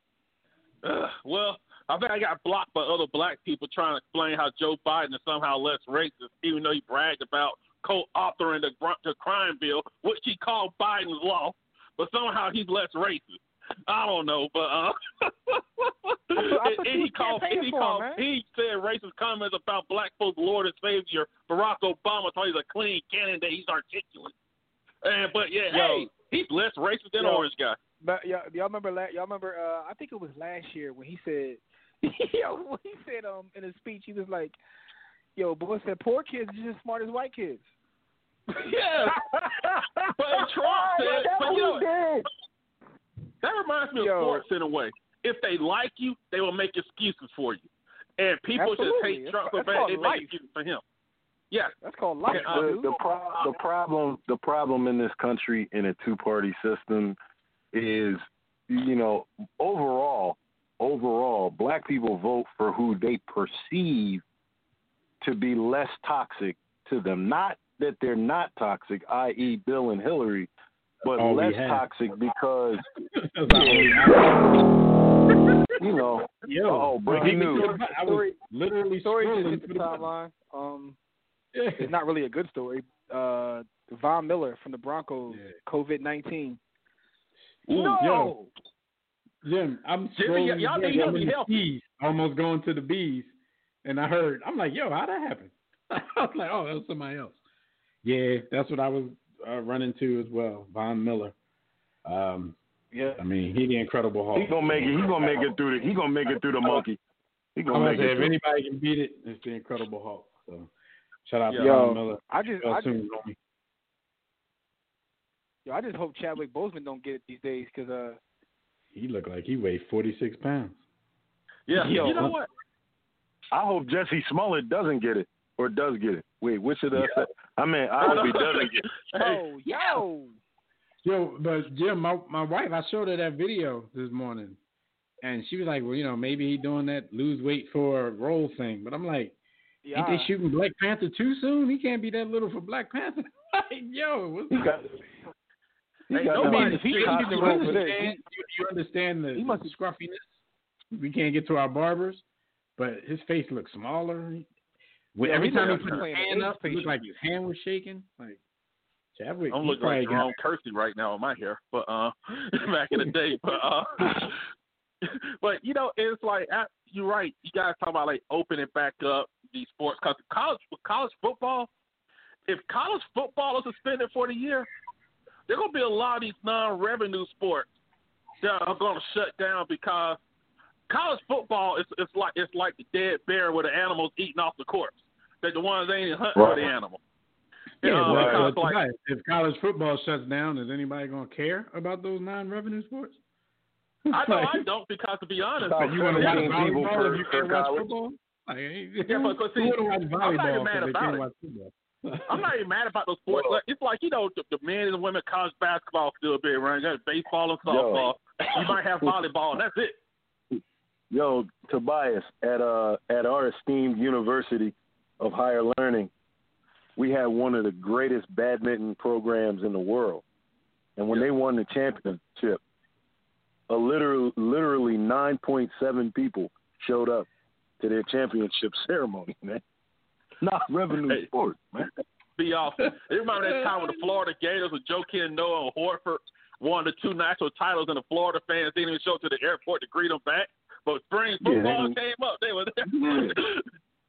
Uh, well, I think I got blocked by other black people trying to explain how Joe Biden is somehow less racist, even though he bragged about co-authoring the, the crime bill, which he called Biden's law, but somehow he's less racist. I don't know, but uh, I thought, I thought he called, he called, him, he said racist comments about black folks, Lord and Savior Barack Obama, told he's a clean candidate, he's articulate. And but yeah, Yo. hey, he's less racist than Yo. Orange guy. But y'all, y'all remember? Y'all remember? Uh, I think it was last year when he said, yo, when he said um in his speech, he was like, yo, boy said poor kids are just as smart as white kids. Yeah, but Trump said, but you know, that reminds me Yo. of sports in a way. If they like you, they will make excuses for you, and people Absolutely. just hate Trump so called- bad they called make excuses for him. Yeah, That's called life, Uh, the, dude. the, pro- the problem the problem in this country in a two party system is you know overall overall black people vote for who they perceive to be less toxic to them not that they're not toxic i.e. Bill and Hillary but all less toxic because That's all we have. you know Yo, oh breaking news I was literally story just hit the through the timeline. Um, Yeah. it's not really a good story. Uh, Von Miller from the Broncos, Yeah. COVID nineteen. No, yo. Jim, I'm Jimmy, scrolling. y'all today, need to I'm be healthy. bees, almost going to the bees, and I heard. I'm like, yo, how'd that happen? I was like, oh, that was somebody else. Yeah, that's what I was uh, running to as well. Von Miller. Um, yeah I mean, he the Incredible Hulk. he's gonna make it he's gonna make it through the he's gonna make it through the monkey he's I'm gonna gonna make say it if through. anybody can beat it, it's the Incredible Hulk. So shout out to Yo, Von Miller. I just, Real I just, homie. yo, I just hope Chadwick Boseman don't get it these days because uh, He looked like he weighed 46 pounds. yeah. Yo. You know what? I hope Jussie Smollett doesn't get it or does get it. Wait, which of us? I mean, I hope he doesn't get it. oh, yo, Yo, but Jim, my my wife, I showed her that video this morning, and she was like, "Well, you know, maybe he doing that lose weight for a role thing." But I'm like, yeah, ain't they shooting Black Panther too soon? He can't be that little for Black Panther. like, yo, what's He got, he Hey, got nobody- he- you, he's you, the role for this. understand, you, you understand the, He must the scruffiness. We can't get to our barbers, but his face looks smaller. When, Yeah, every time he put like his hand up, an it looked like his hand was shaking. Like Chadwick, I'm he looking probably like got- Jerome Kersey right now on my hair, but uh, back in the day, but uh, but you know, it's like I- you're right. You guys talk about like opening back up these sports because college college football. If college football is suspended for the year, there gonna be a lot of these non-revenue sports that are gonna shut down because college football is it's like it's like the dead bear where the animals eating off the corpse. That the ones they ain't hunting for the animal. Yeah, but, because, like, tonight, if college football shuts down, is anybody going to care about those non-revenue sports? I know Like, I don't because to be honest, About But you want to watch people volleyball per- if you can't watch college. football? Like, Yeah, but- but see, who want to I'm not even mad about can't it. watch football? I'm not even mad about those sports. Like, it's like you know the, the men and the women college basketball still big, right? You got baseball and softball. You might have volleyball, and that's it. Yo, Tobias, at uh at our esteemed University of Higher Learning, we had one of the greatest badminton programs in the world. And when they won the championship, a literal literally nine point seven people showed up to their championship ceremony, man. Not revenue Hey. sports, man. Be awesome. You remember that time when the Florida Gators with Joakim Noah and Horford won the two national titles, and the Florida fans didn't even show up to the airport to greet them back. But spring Yeah. football came up, they were there.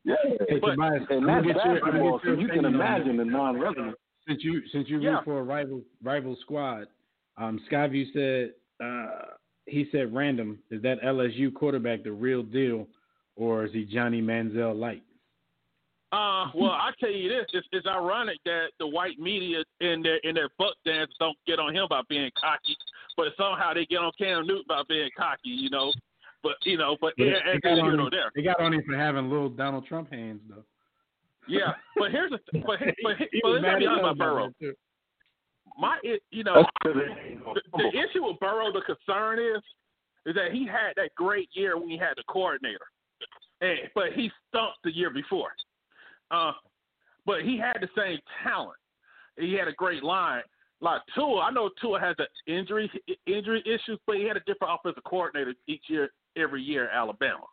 Yeah. Hey, But- Tobias, And that's gonna get your- I'm gonna basketball, so you can opinion on this. imagine the non revenue. since you since you Yeah. root for a rival rival squad, um, Skyview said uh, he said random is that LSU quarterback the real deal, or is he Johnny Manziel light? Uh, well, I tell you this: it's, it's ironic that the white media in their in their buck dance don't get on him about being cocky, but somehow they get on Cam Newton about being cocky. You know, but you know, but But yeah, they, got on him, there. they got on him for having little Donald Trump hands though. Yeah, but here's the th- but but, He but was let's be honest about Burrow. My you know, That's 'cause it- the, the issue with Burrow, the concern is, is that he had that great year when he had the coordinator, and but he stunk the year before. Uh, but he had the same talent. He had a great line. Like Tua, I know Tua has the injury injury issues, but he had a different offensive coordinator each year, every year at Alabama.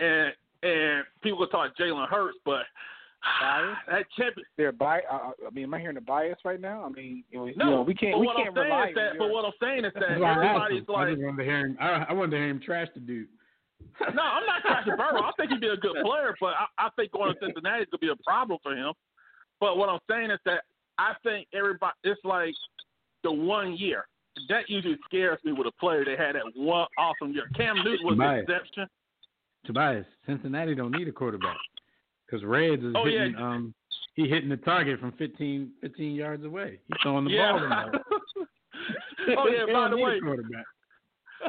and and people will talk Jalen Hurts, but bias. that champion. They're bi. Uh, I mean, am I hearing the bias right now? I mean, you know, you No, know, we can't. but We what can't I'm saying rely is that. But what I'm saying is that I everybody's him. I like, just wanted to hear him. I, I wanted to hear him trash the dude. no, I'm not trashing Burrow. I think he'd be a good player, but I, I think going to Cincinnati is gonna be a problem for him. But what I'm saying is that I think everybody. It's like the one year that usually scares me with a player that had that one awesome year. Cam Newton was Right. the exception. Tobias, Cincinnati don't need a quarterback because Reds is Oh, yeah. hitting. Um, he hitting the target from 15, 15 yards away. He's throwing the yeah. ball in there. oh yeah. By the way, quarterback.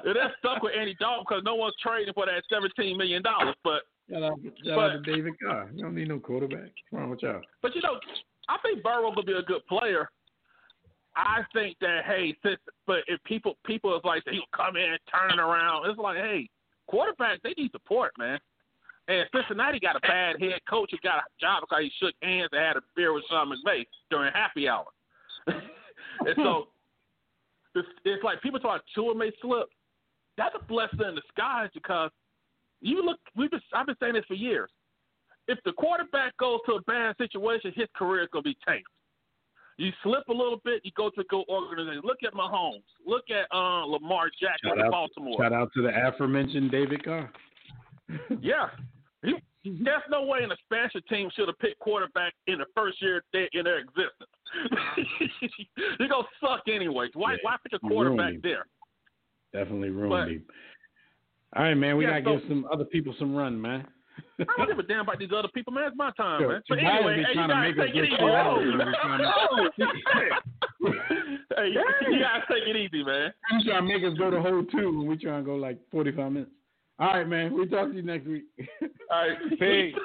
Yeah, that's stuck with Andy Dalton because no one's trading for that seventeen million dollars. But Shout out, shout out to David Carr. You don't need no quarterback. What's wrong with y'all? but you know, I think Burrow will be a good player. I think that hey, since, but if people people is like he'll come in, turn around. It's like hey, quarterbacks they need support, man. And Cincinnati got a bad head coach who got a job because he shook hands and had a beer with Sean McVay during happy hour. and so it's, it's like people talk Tua may slip. That's a blessing in disguise because you look. We've been I've been saying this for years. If the quarterback goes to a bad situation, his career is going to be tanked. You slip a little bit, you go to a good organization. Look at Mahomes. Look at uh, Lamar Jackson Shout in out, Baltimore. shout out to the aforementioned David Carr. Yeah. He, there's no way an expansion team should have picked quarterback in the first year they, in their existence. You're going to suck anyway. Why, Yeah, why pick a quarterback there? Definitely ruined But- him. All right, man. We Yeah, gotta so- give some other people some run, man. I don't give a damn about these other people, man. It's my time, Yo, man. But Tobias anyway, be hey, you trying to guys make us take it look easy. so man. old, man. We trying hey, you guys take it easy, man. You trying to make us go the whole two when we trying to go like 45 minutes. All right, man. We'll talk to you next week. All right. Peace.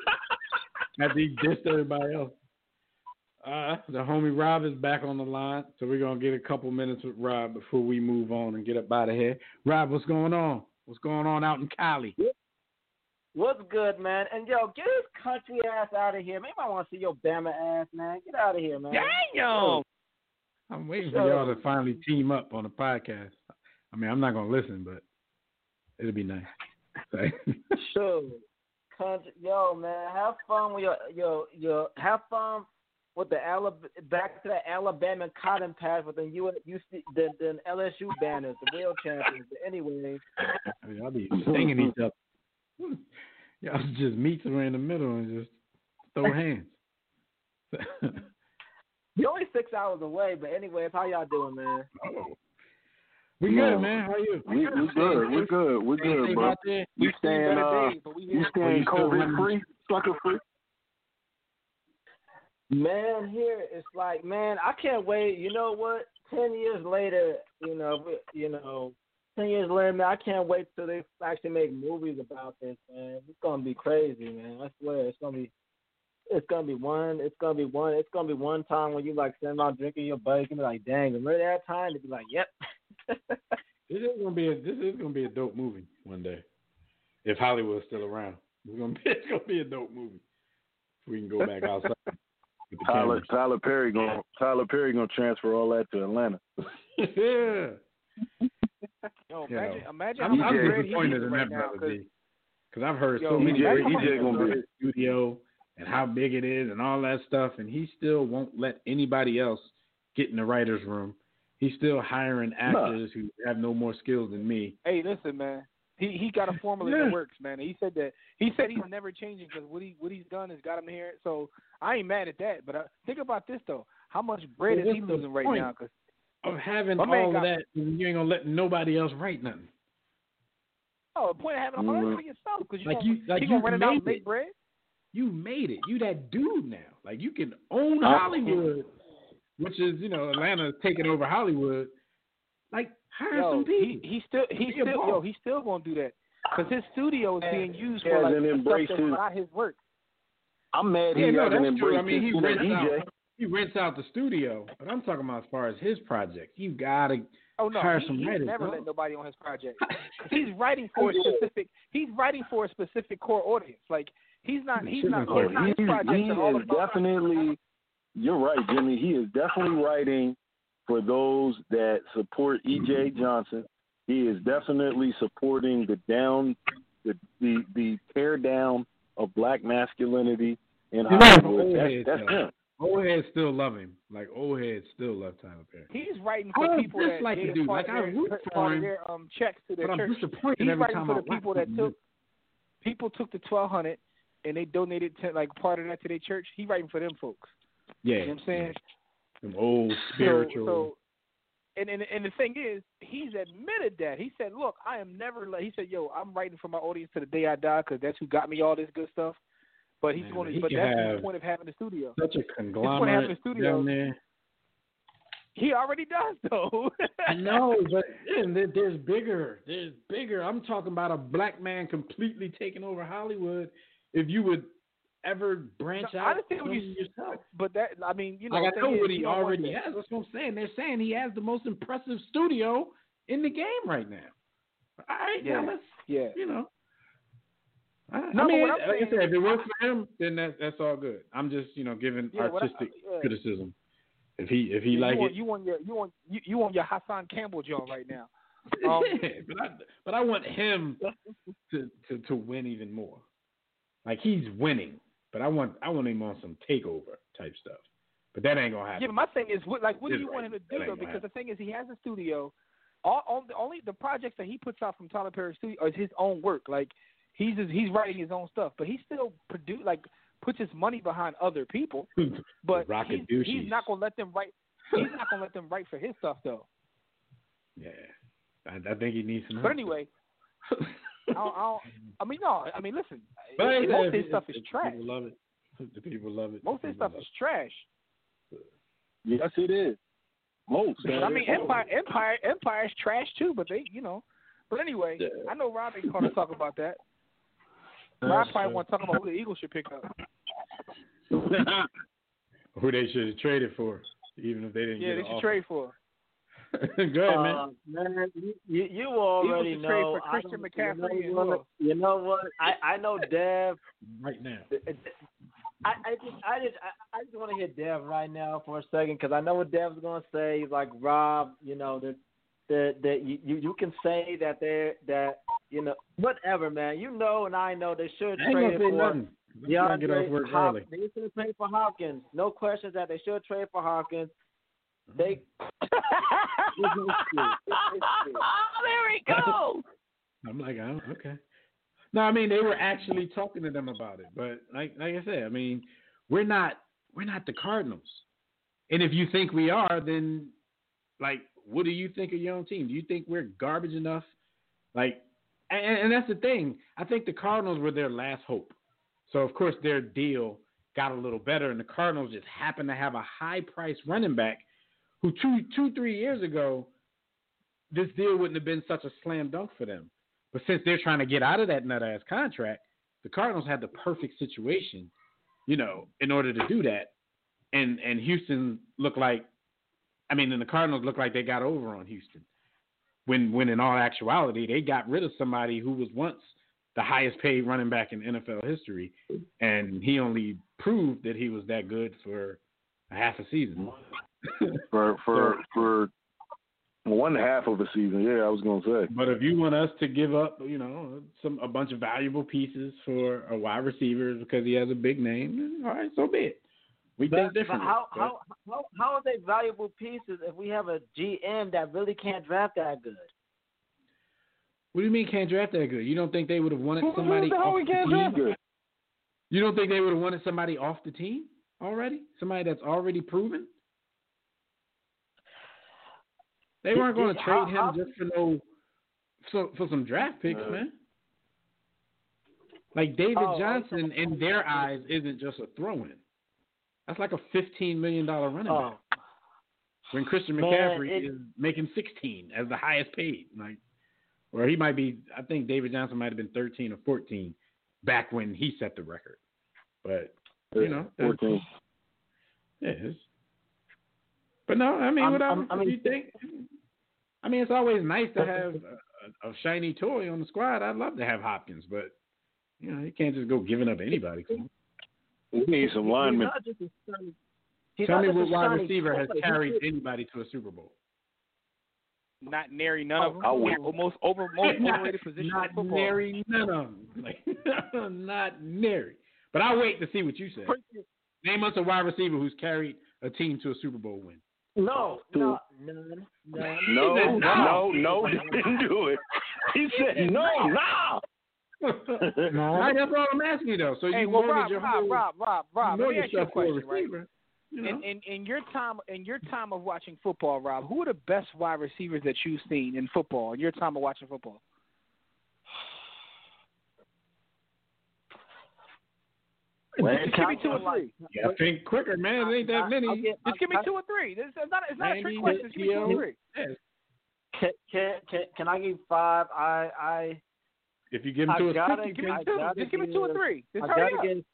After he dissed everybody else. Uh, the homie Rob is back on the line, so we're gonna get a couple minutes with Rob before we move on and get up out of here. Rob, what's going on? What's going on out in Cali? What's good, man? And yo, get his country ass out of here. Maybe I want to see your Bama ass, man. Get out of here, man. Damn. I'm waiting for y'all to finally team up on a podcast. I mean, I'm not gonna listen, but it'll be nice. Sure. Country, yo, man, have fun with your your your have fun with the Alabama back to the Alabama cotton patch with the U UC the, the LSU banners, the real champions. But anyway, I mean, I'll be singing each other. Y'all just meet somewhere in the middle and just throw hands. you're only six hours away. But anyways, how y'all doing, man? oh. We good, man. How you? We we good. We good. We good, Anything bro. out there? You staying uh but we you here. Are staying COVID free, sucker free? Man, here it's like, man, I can't wait. You know what? Ten years later, you know, we- you know, ten years later, man, I can't wait till they actually make movies about this, man. It's gonna be crazy, man. I swear, it's gonna be, it's gonna be one, it's gonna be one, it's gonna be one time when you like sitting around drinking your buddy, and be like, dang, remember that time? To be like, yep. This is gonna be a this is gonna be a dope movie one day. If Hollywood's still around, it's gonna be it's gonna be a dope movie. If We can go back outside. with Tyler cameras. Tyler Perry gonna Tyler Perry gonna transfer all that to Atlanta. yeah. Yo, imagine, know, imagine I'm, how great disappointed he is in right that now. Because I've heard Yo, so many EJ EJ gonna be- studio and how big it is and all that stuff, and he still won't let anybody else get in the writers' room. He's still hiring actors who have no more skills than me. Hey, listen, man. He he got a formula Yeah. that works, man. He said that he said he's never changing because what he what he's done has got him here. So I ain't mad at that. But uh, think about this though: how much bread Well, is he losing right point. now? Because Of having My all got- of that, you ain't gonna let nobody else write nothing. oh, the point of having a hard Mhm. for yourself because you Like gonna, you- like he gonna run it out and make bread. You made it. You that dude now. Like you can own. Hollywood, which is you know Atlanta taking over Hollywood. Like hire Yo, some people. he still he Be still boss. yo he still gonna do that because his studio is being used He for like stuff that's not his work. I'm mad he yeah, no, hasn't that's true. I mean, he his you know, rents EJ. out. He rents out the studio, but I'm talking about as far as his project. You gotta Oh no, hire he, some he's writers, never dog. let nobody on his project. he's writing for a specific. He's writing for a specific core audience. Like he's not. He's not. He's not his he, projects he are all is definitely. You're right, Jimmy. He is definitely writing for those that support E.J. Johnson. He is definitely supporting the down the the the tear down of black masculinity in You Hollywood. That's, heads, that's him. Old heads still love him. Like old heads still love Tyler Perry. He's writing for people that the gave part Like, their, root part for of him, their um checks to their But I'm disappointed He's writing for I the people that took people took the twelve hundred and they donated to like part of that to their church. He writing for them folks. Yeah, You know what I'm saying? Them old spiritual. So, and, and and the thing is, he's admitted that. He said, "Look, I am never." Like, he said, "Yo, I'm writing for my audience to the day I die because that's who got me all this good stuff." But he's going to. But that's the point of having the studio. such a conglomerate a studio. down there. He already does though. I know, but there's bigger. There's bigger. I'm talking about a black man completely taking over Hollywood. If you would ever branch No, I understand what you- yourself. but that, I mean, you know, like I know what he already has. That's what I'm saying. They're saying he has the most impressive studio in the game right now. All right, Yeah. now let's Yeah. you know. I, No, I mean, like I said, if it works for him, then that, that's all good. I'm just, you know, giving Yeah, what I- artistic yeah. criticism. If he if he you like want, it, you want your you want you, you want your Hassan Campbell joint right now. Um, yeah, but I but I want him to, to to win even more. Like he's winning, but I want I want him on some takeover type stuff. But that ain't gonna Yeah, happen. but my thing is, what, like, what do you want him to do though? Because the thing is, he has a studio. All, all the only the projects that he puts out from Tyler Perry Studio is his own work. Like he's just, he's writing his own stuff, but he still produce like puts his money behind other people. But Rocket he's, he's not gonna let them write. He's not gonna let them write for his stuff though. yeah, I, I think he needs some. But anyway, I, don't, I, don't, I mean, no, I mean, listen, But most said, of his stuff if is trash. People love it. The people love it. Most of his stuff love is trash. Yes, it is. Most. But I mean, Empire, Empire, Empire is trash too. But they, you know. But anyway, Yeah. I know Rob ain't going to talk about that. That's Rob probably true. want to talk about who the Eagles should pick up. Who they should have traded for, even if they didn't Yeah, get they an should offer. trade for. Go ahead, man. Uh, man, you, you, you already Eagles should trade for Christian McCaffrey You know, what, you know what? I I know Dev. right now. I I just I just I, I just want to hear Dev right now for a second because I know what Dev's gonna say. He's like Rob, you know that that that you you you can say that they're that you know whatever, man. You know, and I know they should I trade gonna for. nothing. I'm trying get off work DeAndre Hop- early. They should trade for Hopkins. No questions that they should trade for Hopkins. They. Mm-hmm. there we go. I'm like, oh, okay. No, I mean they were actually talking to them about it, but like like I said, I mean we're not we're not the Cardinals, and if you think we are, then like what do you think of your own team? Do you think we're garbage enough? Like, and, and that's the thing. I think the Cardinals were their last hope, so of course their deal got a little better, and the Cardinals just happened to have a high price running back who two two three years ago this deal wouldn't have been such a slam dunk for them. But since they're trying to get out of that nut ass contract, the Cardinals had the perfect situation, you know, in order to do that. And and Houston looked like I mean, and the Cardinals looked like they got over on Houston. When when in all actuality they got rid of somebody who was once the highest paid running back in NFL history and he only proved that he was that good for a half a season. for for for one half of a season. Yeah, I was gonna say. But if you want us to give up, you know, some a bunch of valuable pieces for a wide receiver because he has a big name, all right, so be it. We But, think differently. how, how how how are they valuable pieces if we have a GM that really can't draft that good? what do you mean can't draft that good? You don't think they would have wanted somebody the off the team? You don't think they would have wanted somebody off the team already? Somebody that's already proven? They weren't going to trade him just for no for, for some draft picks, No. man. Like David Oh, Johnson, in their eyes, isn't just a throw-in. That's like a fifteen million dollar running back. Oh, When Christian Man, McCaffrey it- is making sixteen as the highest paid, like, or he might be. I think David Johnson might have been thirteen or fourteen back when he set the record. But you know, that's- fourteen. yeah, it's, but no, I mean. I'm- I mean- you think, I mean, it's always nice to have a, a, shiny toy on the squad. I'd love to have Hopkins, but you know, you can't just go giving up anybody. We need some linemen. not just a shiny- he's Tell me what wide receiver has carried anybody to a Super Bowl. Not nary none of them. I'll wait. Most over most not, overrated position not in football. nary none of them. Like, not nary. But I'll wait to see what you say. Name us a wide receiver who's carried a team to a Super Bowl win. No, no, none, none. No, said no, no. no, didn't do it. He said no, nah. Right, that's all I'm asking you though. So Hey, you well, mortgage Rob, your Rob, whole, Rob, Rob, Rob. you Let me ask you a yourself for question, right? You know? In, in in your time in your time of watching football, Rob, who are the best wide receivers that you've seen in football in your time of watching football? Just give me two or three. yeah, think quicker, man. It ain't that many. I'll get- Just give me two or three. It's it's not it's not a trick question. Just give me two or three. Yes. Can, can can can I give five? I I If you give him I to us gotta quick, you Give me I can. two. gotta Just give me two or three. Just I hurry gotta up. give.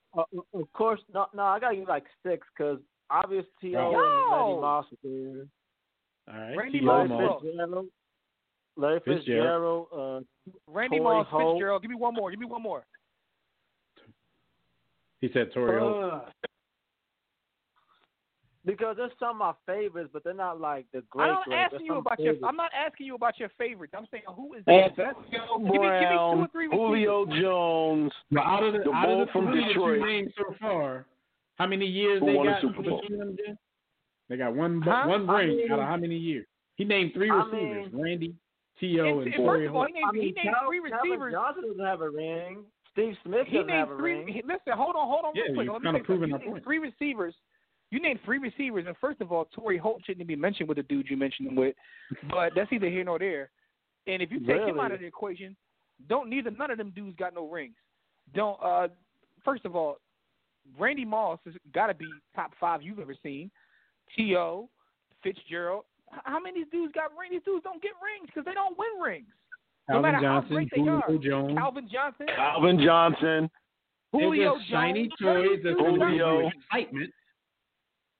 Uh, of course, no, no. I gotta give like six because obviously T.O. Yo! and Randy Moss are there. All right. Randy Moss, Larry Fitzgerald, Larry Fitzgerald. Fitzgerald. Uh, Randy Torrey Moss, Holt. Fitzgerald. Give me one more. Give me one more. He said Torrey Holt. uh, because there's some of my favorites, but they're not like the great. I'm not great. asking you some about your. favorites. I'm not asking you about your favorites. I'm saying who is the Antonio best. Give me, give me two or three receivers. Julio Jones. Well, out of the, The out of the from three that Detroit. you named so far, how many years Who they won a got Super Bowl? between them again? They got one Huh? one I ring mean- out of how many years? He named three I receivers: mean- Randy, T.O. And- and and first of all, he named, I mean, he named Cal- three Calvin receivers. Johnson doesn't have a ring. Steve Smith He doesn't have named a three. ring. he- Listen, hold on, hold on, Yeah, real quick. you're Let me kinda proving You point. three receivers. You named three receivers, and first of all, Torrey Holt shouldn't be mentioned with the dude you mentioned him with, but that's either here nor there. And if you take him out of the equation, don't neither none of them dudes got no rings. Don't. uh First of all, Randy Moss has got to be top five you've ever seen. T.O., Fitzgerald. How many of these dudes got rings? These dudes don't get rings because they don't win rings. No Calvin matter how Johnson, great they Julio are. Jones. Calvin Johnson, Calvin Johnson, Julio just shiny Jones, toys that's going to give you Julio. excitement.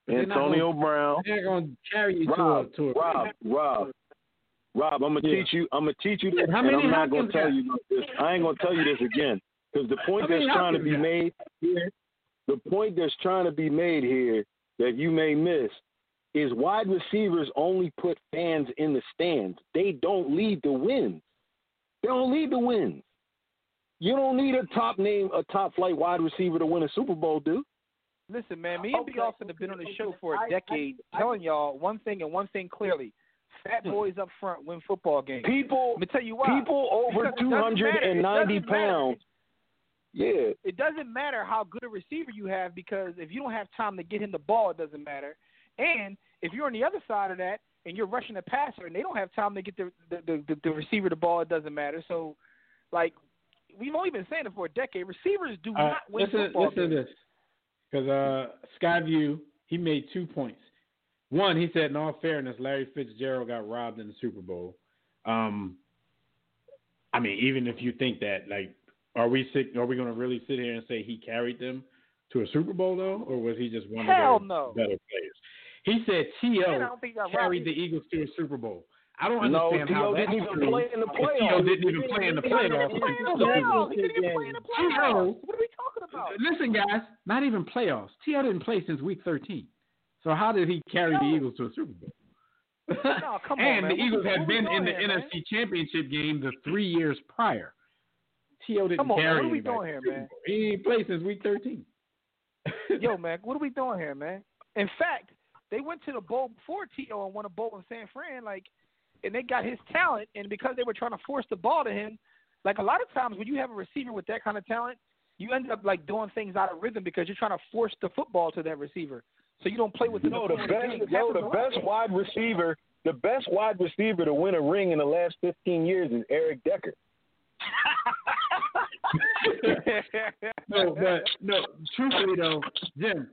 Antonio Brown. They're going to carry you Rob, to a to a Rob, Rob, Rob. I'm gonna Yeah. teach you. I'm gonna teach you this, How and many I'm not gonna tell you this. I ain't gonna tell you this again because the point How that's trying to be got? made here, the point that's trying to be made here that you may miss is wide receivers only put fans in the stands. They don't lead the wins. They don't lead the wins. You don't need a top name, a top flight wide receiver to win a Super Bowl, dude. Listen, man, me and B. Okay, Austin have been on the show for a decade, I- telling y'all one thing and one thing clearly: fat boys up front win football games. People, Let me tell you why. people over Because it two doesn't hundred matter. and It ninety doesn't matter. pounds. Yeah, It doesn't matter how good a receiver you have because if you don't have time to get him the ball, it doesn't matter. And if you're on the other side of that and you're rushing the passer and they don't have time to get the the, the, the, the receiver the ball, it doesn't matter. So, like, we've only been saying it for a decade. Receivers do Uh, not win listen, football listen to games. this, because uh, Skyview he made two points. One, he said, in all fairness, Larry Fitzgerald got robbed in the Super Bowl. Um, I mean, even if you think that, like, are we sick, are we going to really sit here and say he carried them to a Super Bowl though, or was he just one Hell of their no. better players? He said T.O. don't think he carried the. Eagles to a Super Bowl. I don't No, understand how T.O. that's didn't even true. play in the if T.O. playoffs. didn't even play in the playoffs. He didn't play in the playoffs. Even play in the playoffs. What are we talking about? Listen, guys, not even playoffs. T.O. didn't play since week 13. So how did he carry the Eagles to a Super Bowl? No, come on, and man. the Eagles what had we been in the here, man? NFC Championship game the three years prior. T.O. didn't Come on, man. carry What are we doing here, man? Bowl. He ain't played since week 13. Yo, man, what are we doing here, man? In fact, they went to the bowl before T.O. and won a bowl in San Fran, like, and they got his talent, and because they were trying to force the ball to him, like a lot of times when you have a receiver with that kind of talent, you end up like doing things out of rhythm because you're trying to force the football to that receiver, so you don't play with the No, the game. best, yo, the best wide receiver, the best wide receiver to win a ring in the last 15 years is Eric Decker. no, but no, truthfully though, Jim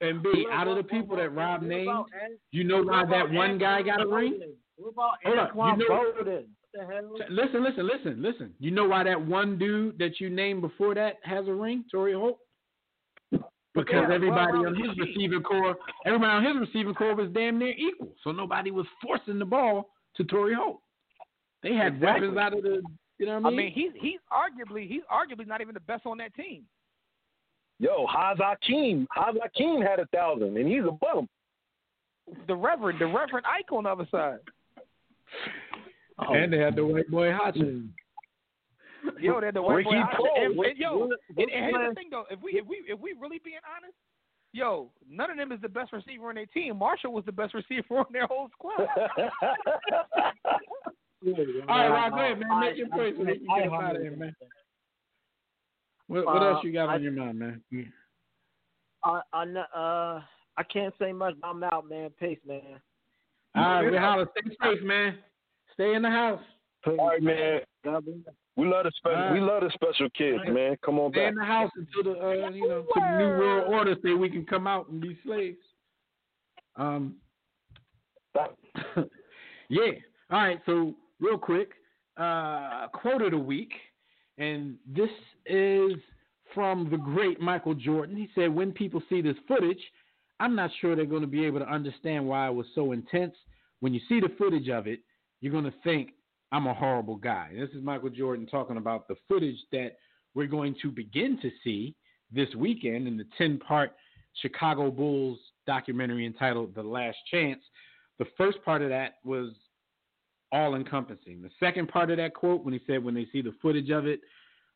and B, out of the people that Rob named, you know why that one guy got a ring? What about Hold up, you know- Bowden? What the hell? Listen, listen, listen, listen. You know why that one dude that you named before that has a ring, Torrey Holt? Because Yeah, everybody well, on his receiving core, everybody on his receiving core was damn near equal. So nobody was forcing the ball to Torrey Holt. They had Exactly. weapons out of the, you know what I mean? I mean? mean, he's he's arguably he's arguably not even the best on that team. Yo, Az Hakim, Az Hakim had a thousand, and he's a bum. The Reverend, the Reverend Ike on the other side. Oh. And they had the white boy Hodgson. Yo, they're the white Ricky boy. Paul. And, and, yo, and, and here's the thing though, if we if we if we really being honest, yo, none of them is the best receiver on their team. Marshall was the best receiver on their whole squad. All right, Rob, go ahead, man. Make your point so they can get out of here, man. What, what else you got Uh, on your mind, man? I, I, kn- uh, I can't say much. but I'm out, man. Peace, man. All right, we holler. Stay safe, man. Stay in the house. Peace. All right, man. We love the special. All right. We love the special kids, man. Come on back. Stay back. in the house until the uh, you know till the new world order say we can come out and be slaves. Um. yeah. All right. So real quick, uh, quote of the week, and this is from the great Michael Jordan. He said, "When people see this footage, I'm not sure they're going to be able to understand why it was so intense. When you see the footage of it, you're going to think I'm a horrible guy." This is Michael Jordan talking about the footage that we're going to begin to see this weekend in the 10-part Chicago Bulls documentary entitled "The Last Chance." The first part of that was all encompassing. The second part of that quote, when he said, when they see the footage of it,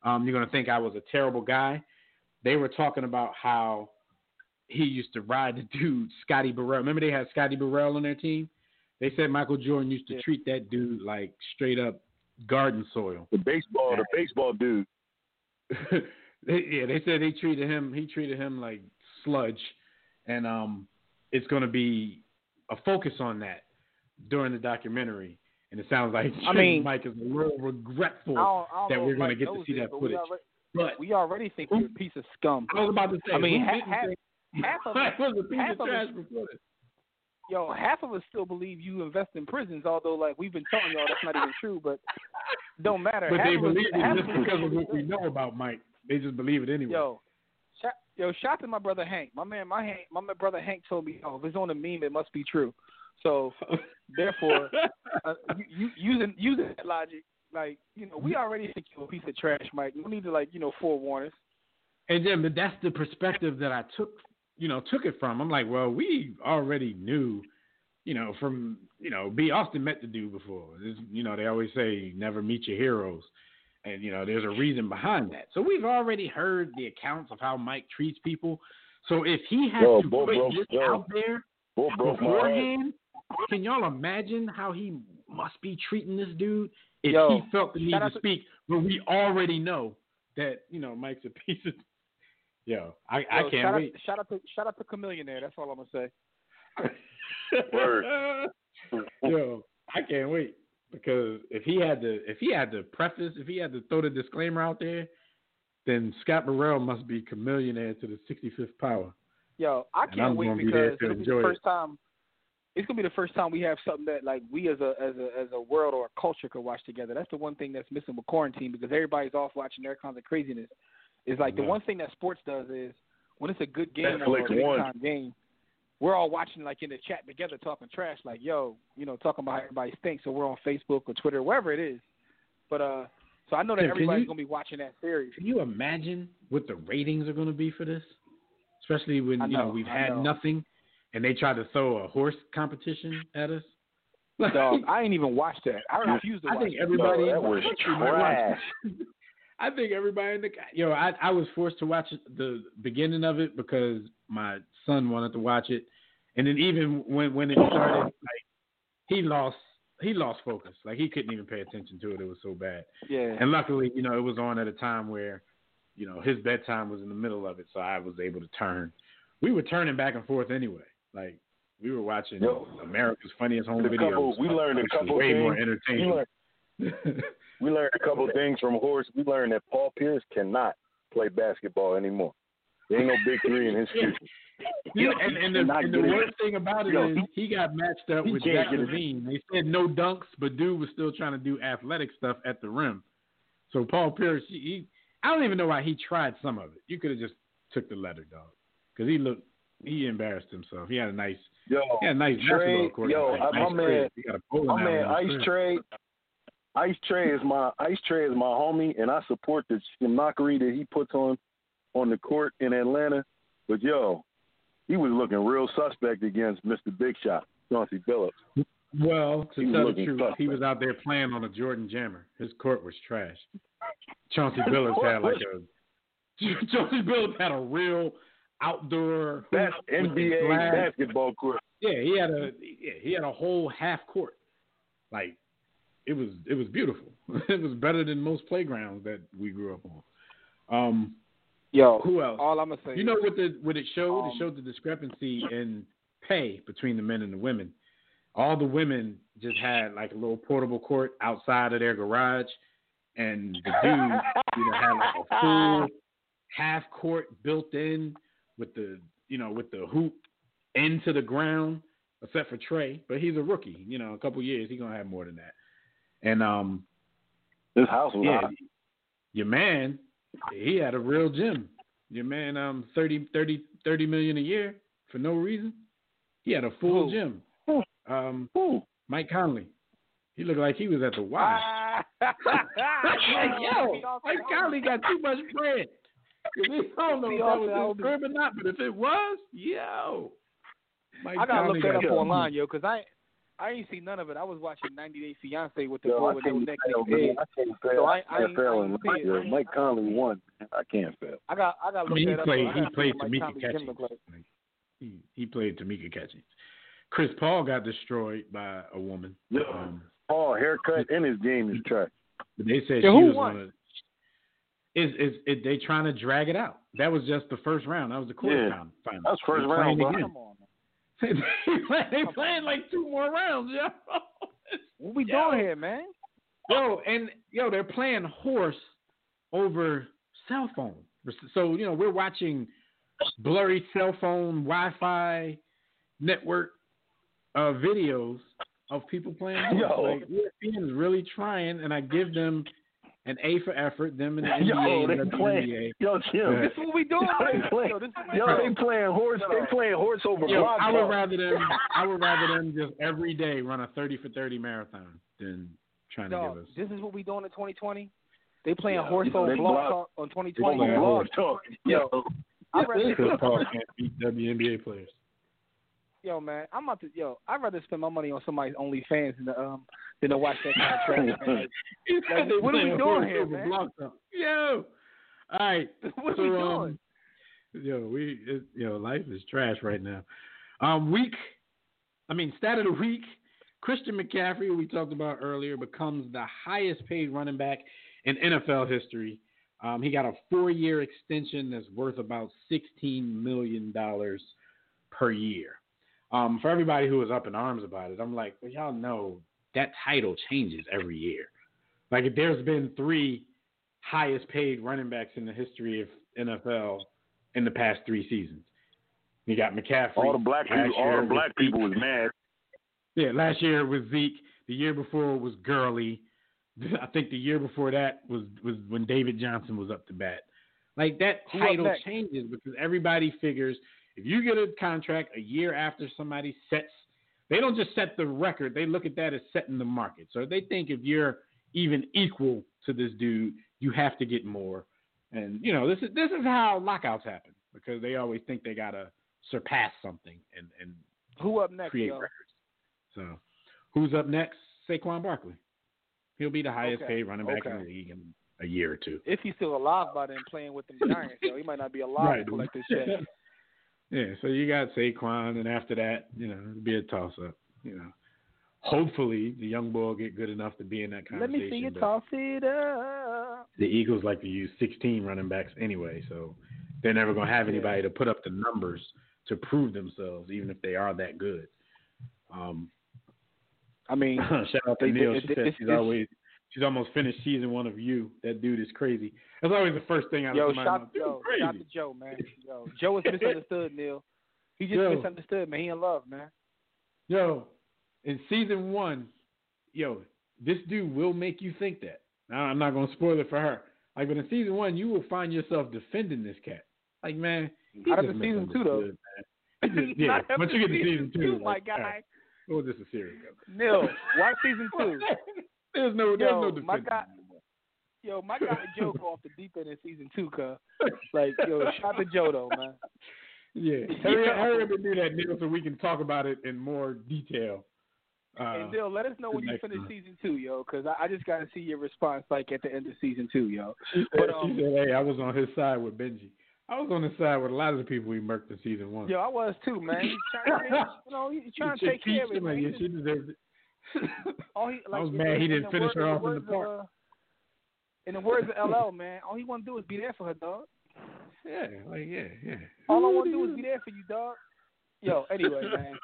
um, you're going to think I was a terrible guy. They were talking about how he used to ride the dude, Scotty Burrell. Remember they had Scotty Burrell on their team? They said Michael Jordan used to Yeah. treat that dude like straight up garden soil. The baseball, the baseball dude. They- yeah, they said they treated him. He treated him like sludge, and um, it's going to be a focus on that during the documentary. And it sounds like I mean- Mike is a little regretful I don't, I don't that we're going to get to see this, that but footage. We already, But we already think you're a piece of scum. I was about to say, I mean, who ha- didn't half, of Mike was a piece half of us- yo, half of us still believe you invest in prisons, although like we've been telling y'all that's not even true, but don't matter. But half they us- believe it just because of what we know about Mike. They just believe it anyway. Yo, shout, yo, shout to my brother Hank. My man, my Hank, my brother Hank told me, oh, if it's on a meme, it must be true. So therefore, uh, you, you, using using that logic, like you know, we already think you're a piece of trash, Mike. No need to like you know forewarn us. And then, but that's the perspective that I took, you know, took it from. I'm like, well, we already knew, you know, from, you know, B. Austin met the dude before. This, you know, they always say never meet your heroes. And, you know, there's a reason behind that. So we've already heard the accounts of how Mike treats people. So if he had Yo, to Bo put broke- this yo. out there Bull broke my heart. beforehand, can y'all imagine how he must be treating this dude if Yo, he felt the need to to- speak when we already know that, you know, Mike's a piece of Yo, I, I can't shout wait. Out, shout out to shout out to Chamillionaire. That's all I'm gonna say. Word. Yo, I can't wait because if he had to, if he had to preface, if he had to throw the disclaimer out there, then Scott Burrell must be Chamillionaire to the 65th power. Yo, I And can't I'm wait gonna be because to be enjoy the it. first time. It's gonna be the first time we have something that like we as a as a as a world or a culture could watch together. That's the one thing that's missing with quarantine because everybody's off watching their kinds of craziness. Is like the one thing that sports does is when it's a good game or a Netflix big time game, we're all watching like in the chat together talking trash, like yo, you know, talking about how everybody stinks. So we're on Facebook or Twitter, wherever it is. But uh, so I know that Tim, everybody's you- gonna be watching that series. Can you imagine what the ratings are going to be for this? Especially when I you know know, we've I had know. nothing, and they try to throw a horse competition at us. Dog, I ain't even watched that. I refuse to I watch think it. everybody. Yo, that was trash. I think everybody in the yo. I I was forced to watch the beginning of it because my son wanted to watch it, and then even when when it started, like he lost he lost focus. Like he couldn't even pay attention to it. It was so bad. Yeah. And luckily, you know, it was on at a time where, you know, his bedtime was in the middle of it, so I was able to turn. We were turning back and forth anyway. Like we were watching. America's Funniest Home Videos. couple- we learned a couple way things. more entertaining. we learned a couple things from Horse. We learned that Paul Pierce cannot play basketball anymore. There ain't no big three in his future. And, and the, and the worst thing about it is Yo, he got matched up with Zach. LaVine. They said no dunks, but dude was still trying to do athletic stuff at the rim. So Paul Pierce, he, he I don't even know why he tried some of it. You could have just took the letter, dog, because he looked he embarrassed himself. He had a nice Yo, he had a nice Trae, basketball court. yo, Like, my nice man- He got a my man Ice. Trae. Ice Trae is my Ice Trae is my homie, and I support the mockery that he puts on on the court in Atlanta. But yo, he was looking real suspect against Mr. Big Shot, Chauncey Billups. Well, to He tell the truth, suspect. he was out there playing on a Jordan Jammer. His court was trash. Chauncey Billups had like a Chauncey Billups had a real outdoor That's hoop with the NBA basketball court. Yeah, he had a yeah, he had a whole half court. Like it was it was beautiful. it was better than most playgrounds that we grew up on. Um, Yo, who else? all I'm gonna say. You know what the what it showed? Um, it showed the discrepancy in pay between the men and the women. All the women just had like a little portable court outside of their garage, and the dudes you know had like a full half court built in with the you know with the hoop into the ground, except for Trae, but he's a rookie. You know, a couple years he's gonna have more than that. And um, This house was yeah, hot. your man, he had a real gym. Your man, um, 30, 30, 30 million a year for no reason. He had a full Who? gym. Who? Um, Ooh. Mike Conley. He looked like he was at the Y. like, yo, Mike Conley got too much bread. I don't know if that was his crib or not, but if it was, yo. Mike I gotta Conley look that up online, yo, because I I ain't seen none of it. I was watching 90 Day Fiance with the Yo, boy with the can't neck fail, big. man. I can't fail. So I- I I can't ain't- fail. I And ain't Mike. Mike Conley won. I can't fail. I got I got I mean, he played. He played Tamika Conley's Catchings. like. He he played Tamika Catchings. Chris Paul got destroyed by a woman. Yeah. Um, Paul haircut and his game is trash. they said Yeah, she was won? gonna. Is is it, they trying to drag it out? That was just the first round. That was the quarter Yeah. round final. That's first round, playing bro. again. They play- they playing like two more rounds, yo. What we Yo. doing here, man? Yo, and yo, they're playing horse over cell phone. So you know we're watching blurry cell phone Wi-Fi network uh, videos of people playing horse. Yo. Like is really trying, and I give them an A for effort. Them and the Yo, NBA, they and the playing- WNBA. Yo, Jim. Yeah. This is what we doing, Yo, man. they playing, Yo, yo, they playing horse. They playing horse over Yo, block I would ball. rather them. I would rather them just every day run a thirty for thirty marathon than trying to Dog, give us. this is what we doing in 2020. They playing Yeah, horse over blog block- talk on They 2020. playing blog horse. talk. Yo, I'd rather, Chris Paul can't beat WNBA players. Yo, man, I'm about to, yo, I'd rather spend my money on somebody's OnlyFans than to, um than to watch that kind of trash, man. Like, what are we doing here, man? Yo, all right. What are so, we doing? um, yo, we, it, yo, life is trash right now. Um, week, I mean, stat of the week. Christian McCaffrey, we talked about earlier, becomes the highest paid running back in NFL history. Um, he got a four-year extension that's worth about sixteen million dollars per year. Um, for everybody who was up in arms about it, I'm like, well, y'all know that title changes every year. Like, there's been three highest paid running backs in the history of NFL in the past three seasons. You got McCaffrey. all the black people, all the black people was mad. Yeah, last year it was Zeke. The year before it was Gurley. I think the year before that was was when David Johnson was up to bat. Like that title changes because everybody figures if you get a contract a year after somebody sets, they don't just set the record. They look at that as setting the market. So they think if you're even equal to this dude, you have to get more. And you know this is this is how lockouts happen because they always think they gotta surpass something and and Who up next, create yo? records. So, who's up next? Saquon Barkley. He'll be the highest Okay, paid running back in the league in a year or two. If he's still alive by then, playing with the Giants, yo, he might not be alive Right. to collect this check. yeah, so you got Saquon, and after that, you know, it'll be a toss up. You know, hopefully the young boy will get good enough to be in that conversation. Let me see you toss it up. The Eagles like to use 16 running backs anyway, so they're never going to have anybody to put up the numbers to prove themselves, even if they are that good. Um, I mean, Shout out to They- Neil. they- She they- said it's- she's always she's almost finished season one of you. That dude is crazy. That's always the first thing out yo, of my shout, yo, crazy. shout to Joe, man. Yo, Joe is misunderstood, Neil. He just Yo. misunderstood, man. He in love, man. Yo, in season one, yo, this dude will make you think that. Now, I'm not gonna spoil it for her. Like, but in season one, you will find yourself defending this cat. Like, man, he Not just after season two, though. Just- yeah, once you get to season two, my like, guy. all right, oh, this is serious. Neil, watch season two. There's no, there's Yo, no my guy- Yo, my guy Joe go off the deep end in season two, cuz. Like, yo, shout to Joe though, man. Yeah, hurry, hurry up and do that, Neil, so we can talk about it in more detail. Uh, and Dill, let us know when you finish season two, yo, because I, I just got to see your response like at the end of season two, yo. she, But said, um, she said, "Hey, I was on his side with Benji. I was on his side with a lot of the people we murked in season one. yo, I was too, man. He's trying, to, you know, he's trying to take care of it, man. yeah, she deserved it. all he, like, was mad he didn't finish her off in the park. in the words of LL, man, all he want to do is be there for her, dog. yeah, like yeah, yeah. All I want to do is be there for you, dog. Yo, anyway, man.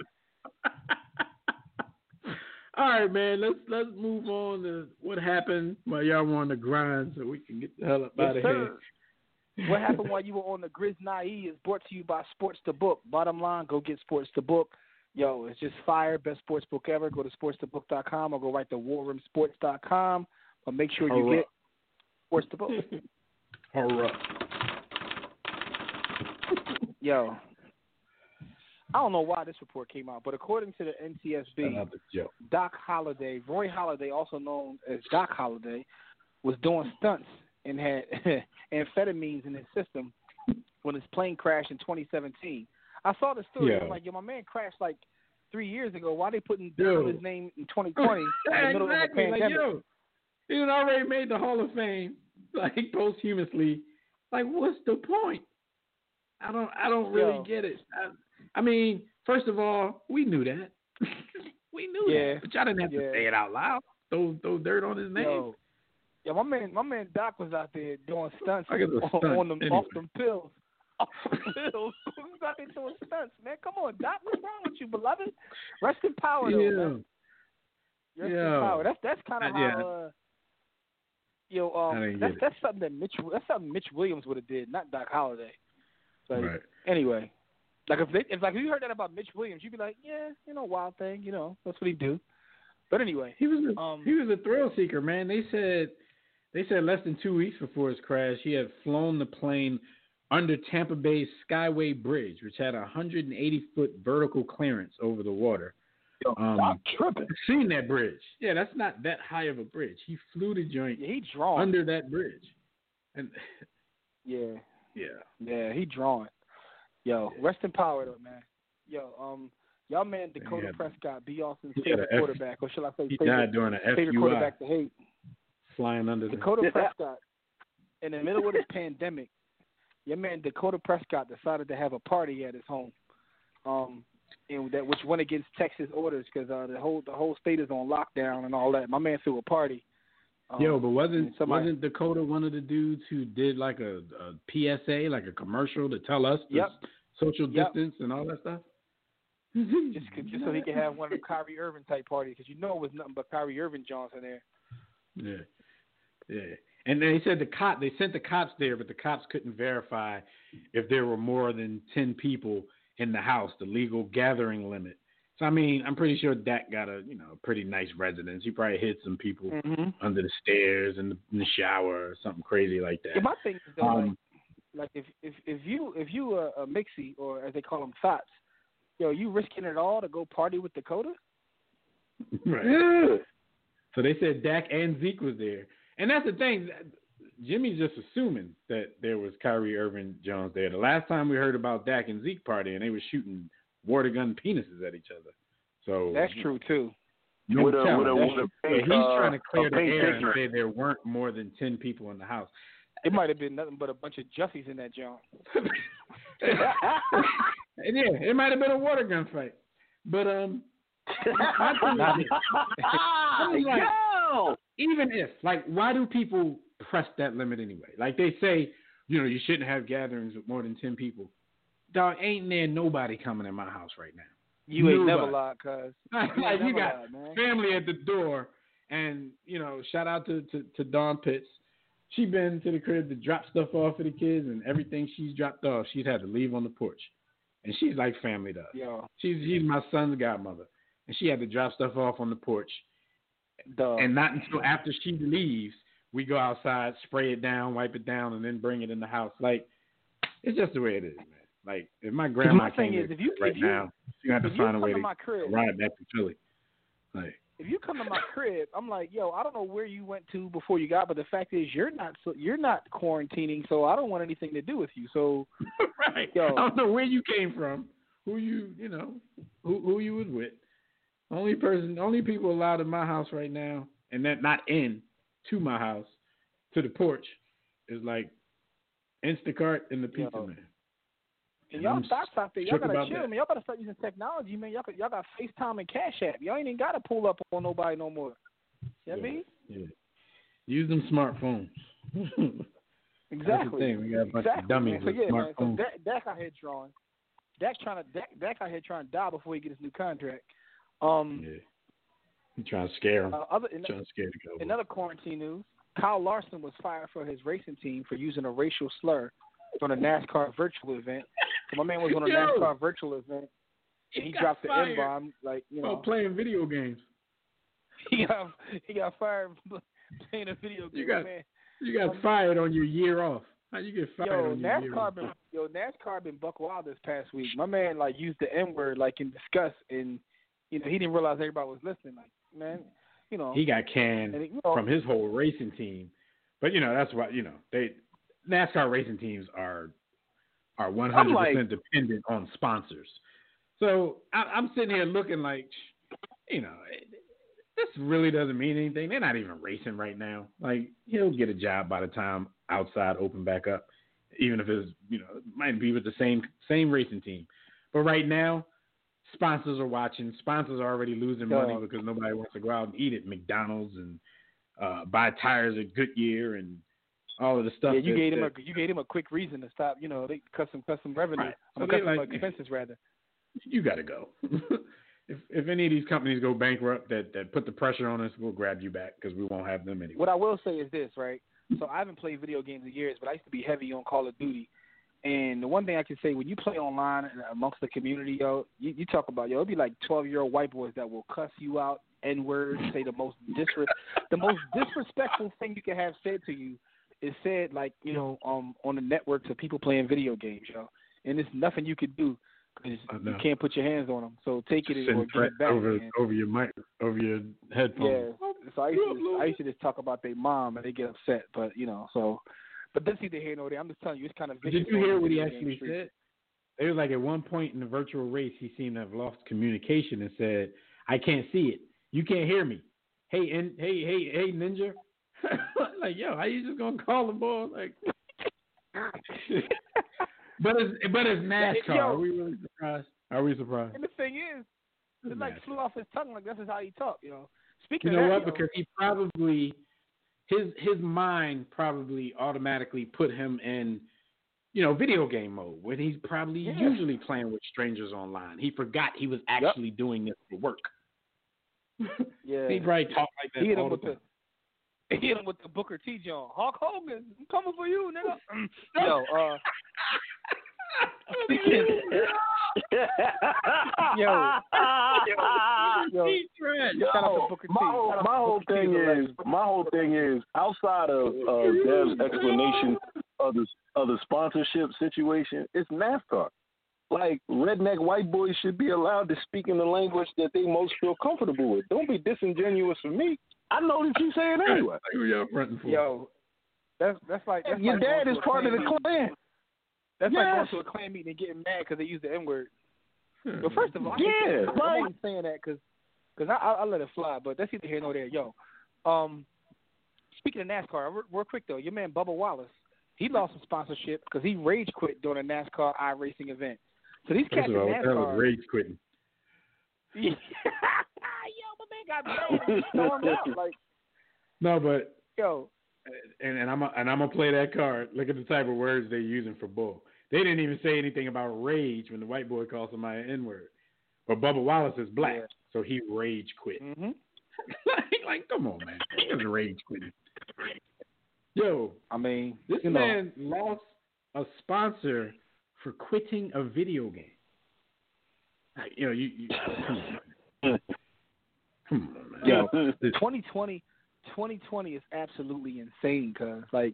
All right, man. Let's let's move on to what happened while y'all were on the grind, so we can get the hell up Yes, out of here. what happened while you were on the Grizz Naive is brought to you by Sports the Book. Bottom line, go get Sports the Book. Yo, it's just fire. Best sports book ever. Go to sportsthebook.com or go right to warroomsports.com. But make sure you get Sports the Book. Hurrah. Yo, I don't know why this report came out, but according to the NTSB, out to Joe. Doc Halladay, Roy Halladay, also known as Doc Halladay, was doing stunts and had amphetamines in his system when his plane crashed in 2017. I saw the story. Yeah. I'm like, yo, my man crashed like three years ago. Why they putting down his name in 2020 in the middle exactly. Like yo, he already made the Hall of Fame, like posthumously. Like, what's the point? I don't. I don't really Yo. get it. I, I mean, first of all, we knew that. we knew Yeah. that, but y'all didn't have to say it out loud. Throw throw dirt on his name. Yo, yeah, my man, my man Doc was out there doing stunts Like it's a on, stunt, on them anyway. off them pills. Off them pills. He was out there doing stunts, man. Come on, Doc, what's wrong with you, beloved? Rest in power, though, yeah. man. Rest in power. That's that's kind of yeah. how. Uh, yo, I um, that's that's something that Mitch that's something Mitch Williams would have did, not Doc Halladay. Like, Right. Anyway, like if they, if like if you heard that about Mitch Williams, you'd be like, yeah, you know, wild thing, you know, that's what he do. But anyway, He was a, Um, he was a thrill seeker, man. They said they said less than two weeks before his crash, he had flown the plane under Tampa Bay's Skyway Bridge, which had a 180 foot vertical clearance over the water. Um, I'm tripping. I've seen that bridge. Yeah, that's not that high of a bridge. He flew the joint yeah, he drawn. under that bridge, and yeah. yeah, Yeah, he drawn. Yo, rest in power though, man. Yo, um, y'all man Dakota had- Prescott, B. Austin's favorite a F- quarterback, or shall I say favorite, during a favorite quarterback to hate. flying under the. Dakota Prescott, in the middle of this pandemic, your man Dakota Prescott decided to have a party at his home, um, and that which went against Texas orders because uh, the whole the whole state is on lockdown and all that. My man threw a party. Um, Yo, but wasn't somebody- wasn't Dakota one of the dudes who did like a, a PSA, like a commercial to tell us to Yep. social Yep. distance and all that stuff? just just so he could have one of the Kyrie Irving type parties because you know it was nothing but Kyrie Irving Johnson there. Yeah, yeah. And they said the cop they sent the cops there, but the cops couldn't verify if there were more than ten people in the house, the legal gathering limit. So I mean, I'm pretty sure Dak got a you know a pretty nice residence. He probably hid some people Mm-hmm. under the stairs in the, in the shower or something crazy like that. Yeah, my thing is though, like, Um, like if if if you if you a, a mixie or as they call them thoughts, yo, you risking it all to go party with Dakota? right. Yeah. So they said Dak and Zeke was there, and that's the thing. Jimmy's just assuming that there was Kyrie Irving Jones there. The last time we heard about Dak and Zeke party, and they were shooting water gun penises at each other. So That's true too. You With a- tell with a- him. with a pink, he's uh, trying to clear the pink air and say there weren't more than ten people in the house. It might have been nothing but a bunch of Jussies in that joint. And yeah, it might have been a water gun fight, but um, my thing. I'm like, Yo! Even if like why do people press that limit anyway? Like they say you know you shouldn't have gatherings with more than 10 people. Dog ain't there nobody coming in my house right now? You ain't never Nobody. lied, cuz. like you got lied, family at the door and you know shout out to, to to dawn pitts. She been to the crib to drop stuff off for the kids and everything she's dropped off she's had to leave on the porch. And she's like family to us. Yo, she's she's my son's godmother. And she had to drop stuff off on the porch dog. and not until after she leaves, we go outside, spray it down, wipe it down, and then bring it in the house. Like it's just the way it is, man. Like if my grandma my came is, if you- right if you- now, she to find a way to to my crib, ride back to Philly. Like if you come to my crib, I'm like, yo, I don't know where you went to before you got, but the fact is, you're not so you're not quarantining, so I don't want anything to do with you. So right, Yo. I don't know where you came from, who you you know, who who you was with. Only person, only people allowed in my house right now, and that not in to my house, to the porch, is like Instacart and the pizza Yo. man. And y'all stop out there. Y'all gotta chill, that. man. Y'all gotta start using technology, man. Y'all got, y'all got FaceTime and Cash App. Y'all ain't even gotta pull up on nobody no more. You know what I mean? Yeah. Use them smartphones. Exactly. That's the thing. We got a bunch exactly, of dummies. So with yeah, man. So. Dak, Dak out here drawing. Dak trying to Dak, Dak out here trying to die before he get his new contract. Um, Yeah. I'm trying to scare them. uh, other in, trying to scare the Cowboys. in other quarantine news, Kyle Larson was fired for his racing team for using a racial slur on a NASCAR virtual event. So my man was on a Yo. NASCAR virtual event and he got dropped the N bomb, like you Oh, know. playing video games. he got he got fired playing a video game. You got- man. You got Um, fired on your year off. How you get fired Yo, on your year NASCAR off? been yo NASCAR been buck wild this past week. My man like used the N word like in disgust, and you know he didn't realize everybody was listening. Like man, you know He got canned you know, from his whole racing team. But you know that's why you know they NASCAR racing teams are are one hundred percent dependent on sponsors. So I, I'm sitting here looking like, you know, this really doesn't mean anything. They're not even racing right now. Like he'll get a job by the time outside open back up, even if it's you know might be with the same same racing team. But right now, sponsors are watching. Sponsors are already losing money Yeah. because nobody wants to go out and eat at McDonald's and uh, buy tires at Goodyear and all of the stuff. yeah, you that- gave him a you gave him a quick reason to stop. You know they cut some cut some revenue, Right. So cut like- expenses rather. you got to go. if if any of these companies go bankrupt that that put the pressure on us, we'll grab you back because we won't have them anymore. What I will say is this, right? So I haven't played video games in years, but I used to be heavy on Call of Duty. And the one thing I can say, when you play online and amongst the community, yo, you, you talk about yo, it'd be like twelve year old white boys that will cuss you out, n words, say the most disres- the most disrespectful thing you can have said to you is said like you know um on the network to people playing video games, yo. And there's nothing you could do because you can't put your hands on them. So take it or give it back. over man. over your mic over your headphones. Yeah. So I used, to just, I used to just talk about their mom and they get upset, but you know, so. But that's neither here nor there. I'm just telling you, it's kind of. Did you hear what he actually street. said? It was like at one point in the virtual race, he seemed to have lost communication and said, "I can't see it. You can't hear me. Hey, and hey, hey, hey, ninja." like, yo, how you just gonna call the ball? Like, but it's but it's NASCAR. Yo. Are we really surprised? Are we surprised? And the thing is, it like NASCAR. flew off his tongue. Like this is how he talk. You know. Speaking You know of what? that, yo, Because he probably his his mind probably automatically put him in you know video game mode when he's probably Yeah. usually playing with strangers online. He forgot he was actually doing this for work. yeah, he probably talked like that he hit all him with the the. time. He hit him with the Booker T. John. Hulk Hogan, I'm coming for you, nigga. Yo, uh, yo, shout out to Booker T. my whole, my whole thing is a is legend. my whole thing is outside of uh, Dev's explanation of the of the sponsorship situation, it's NASCAR. Like redneck white boys should be allowed to speak in the language that they most feel comfortable with. Don't be disingenuous for me. I know that you say it anyway. Like, who y'all fronting for? Yo, that's that's like that's Your like dad is part of the clan meeting. clan. That's like Yes. going to a clan meeting and getting mad because they use the N word. Hmm. But first of all, I Yeah, hate that. I'm only saying that because cause I, I I let it fly. But that's either here nor there. Yo, um, speaking of NASCAR, real, real quick though, your man Bubba Wallace, he lost some sponsorship because he rage quit during a NASCAR iRacing event. So these cats First in all, what the hell NASCAR, is rage quitting? yo, my man got mad out. Like, No, but yo, and, and I'm a, and I'm gonna play that card. Look at the type of words they're using for bull. They didn't even say anything about rage when the white boy called somebody an N word. But Bubba Wallace is black, Yeah. So he rage quit. Mm-hmm. like, like, come on, man. He was rage quitting. Yo, I mean, this you know, man lost a sponsor for quitting a video game. Like, you know, you, you come on, man. Come on, man. Yo, 2020, 2020 is absolutely insane. Cause like,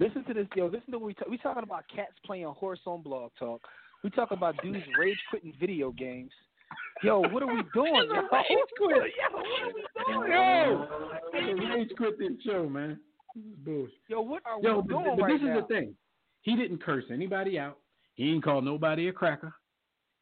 listen to this, yo. Listen to what we talk. We talking about cats playing horse on Blog Talk. We talk about dudes rage quitting video games. Yo, what are we doing? yo? Rage quit. Yo, what are we doing? Yo, Nigga rage quit this show, man. This is bullshit. Yo, what are Yo, we but, doing but right this now? is the thing. He didn't curse anybody out. He didn't call nobody a cracker.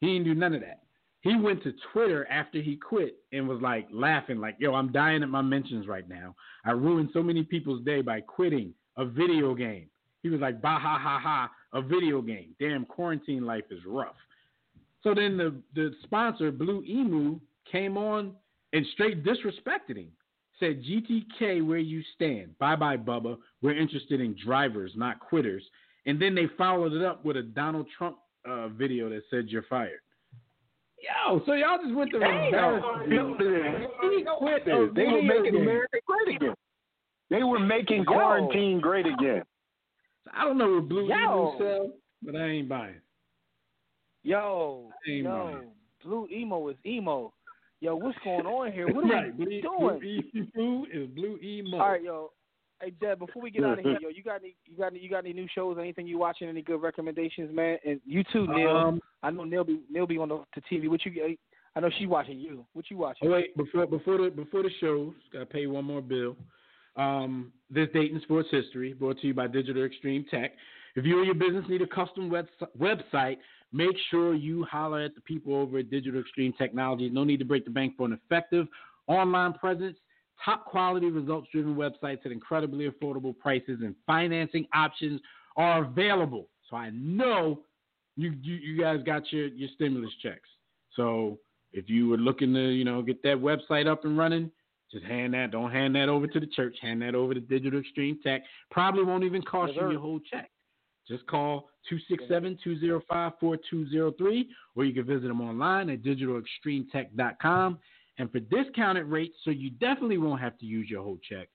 He didn't do none of that. he went to Twitter after he quit and was like laughing, like, "Yo, I'm dying at my mentions right now. I ruined so many people's day by quitting a video game." He was like, "Bah ha ha ha, a video game. Damn, quarantine life is rough." So then the the sponsor Blue Emu came on and straight disrespected him. Said GTK, where you stand? Bye bye, Bubba. We're interested in drivers, not quitters. And then they followed it up with a Donald Trump uh, video that said you're fired. Yo, so y'all just went to He quit this. They were making America great again. They were making quarantine great again. I don't know what Blue Yo. Emu sell, but I ain't buying. Yo, Ain't yo, blue emo is emo. Yo, what's going on here? What are right, we Blue, doing? Blue Emu is Blue Emo. All right, yo. Hey, Deb, before we get out of here, yo, you got any, you got any, you got any new shows? Anything you watching? Any good recommendations, man? And you too, Neil. Um, I know Neil be Neil be on the, the TV. What you? I know she watching you. What you watching? Oh wait, before before the before the shows, gotta pay one more bill. Um, this Dayton sports history brought to you by Digital Extreme Tech. If you or your business need a custom web, website, make sure you holler at the people over at Digital Extreme Technology. No need to break the bank for an effective online presence, top quality results driven websites at incredibly affordable prices, and financing options are available. So I know you you, you guys got your, your stimulus checks. So if you were looking to, you know, get that website up and running, just hand that. Don't hand that over to the church. Hand that over to Digital Extreme Tech. Probably won't even cost Yes, you your whole check. Just call 267-205-4203 or you can visit them online at digitalextremetech.com. And for discounted rates, so you definitely won't have to use your whole check,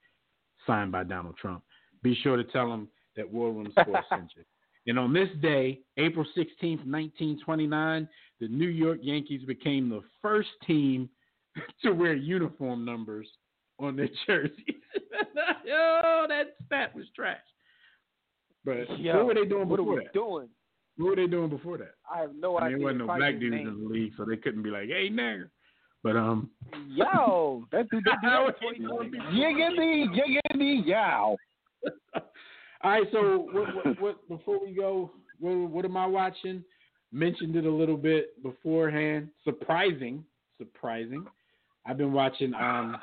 signed by Donald Trump. Be sure to tell them that War Room Sports sent you. And on this day, April 16th, 1929, the New York Yankees became the first team to wear uniform numbers on their jerseys. Yo, that stat was trash. But Yo, what were they doing before that? doing? What were they doing before that? I have no I mean, idea. there wasn't no black dudes name. in the league, so they couldn't be like, "Hey, nigger." But um, Yo, that dude, that How dude, are you doing? Yiggity, yiggity, yow. All right, so what, what, what, before we go, what, what am I watching? Mentioned it a little bit beforehand. Surprising, surprising. I've been watching um,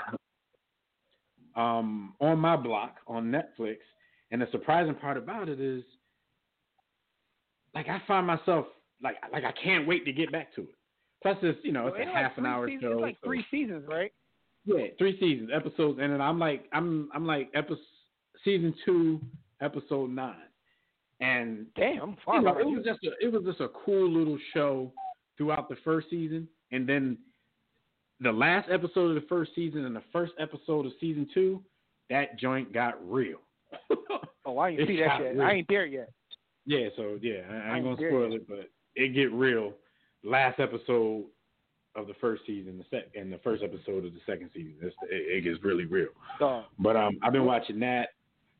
um, on my block on Netflix, and the surprising part about it is, like, I find myself like, like I can't wait to get back to it. Plus, it's you know, it's a like half an hour seasons? show. It's like so- three seasons, right? yeah, three seasons, episodes, and then I'm like, I'm, I'm like, episode season two, episode nine, and Damn, you know, it was just a, it was just a cool little show throughout the first season, and then the last episode of the first season and the first episode of season two, that joint got real. Oh, I ain't It see that yet. real. I ain't there yet. yeah, so yeah, I, I I ain't gonna spoil yet. it, but it get real. Last episode of the first season, the sec, and the first episode of the second season, it's, it, it gets really real. But um, I've been watching that.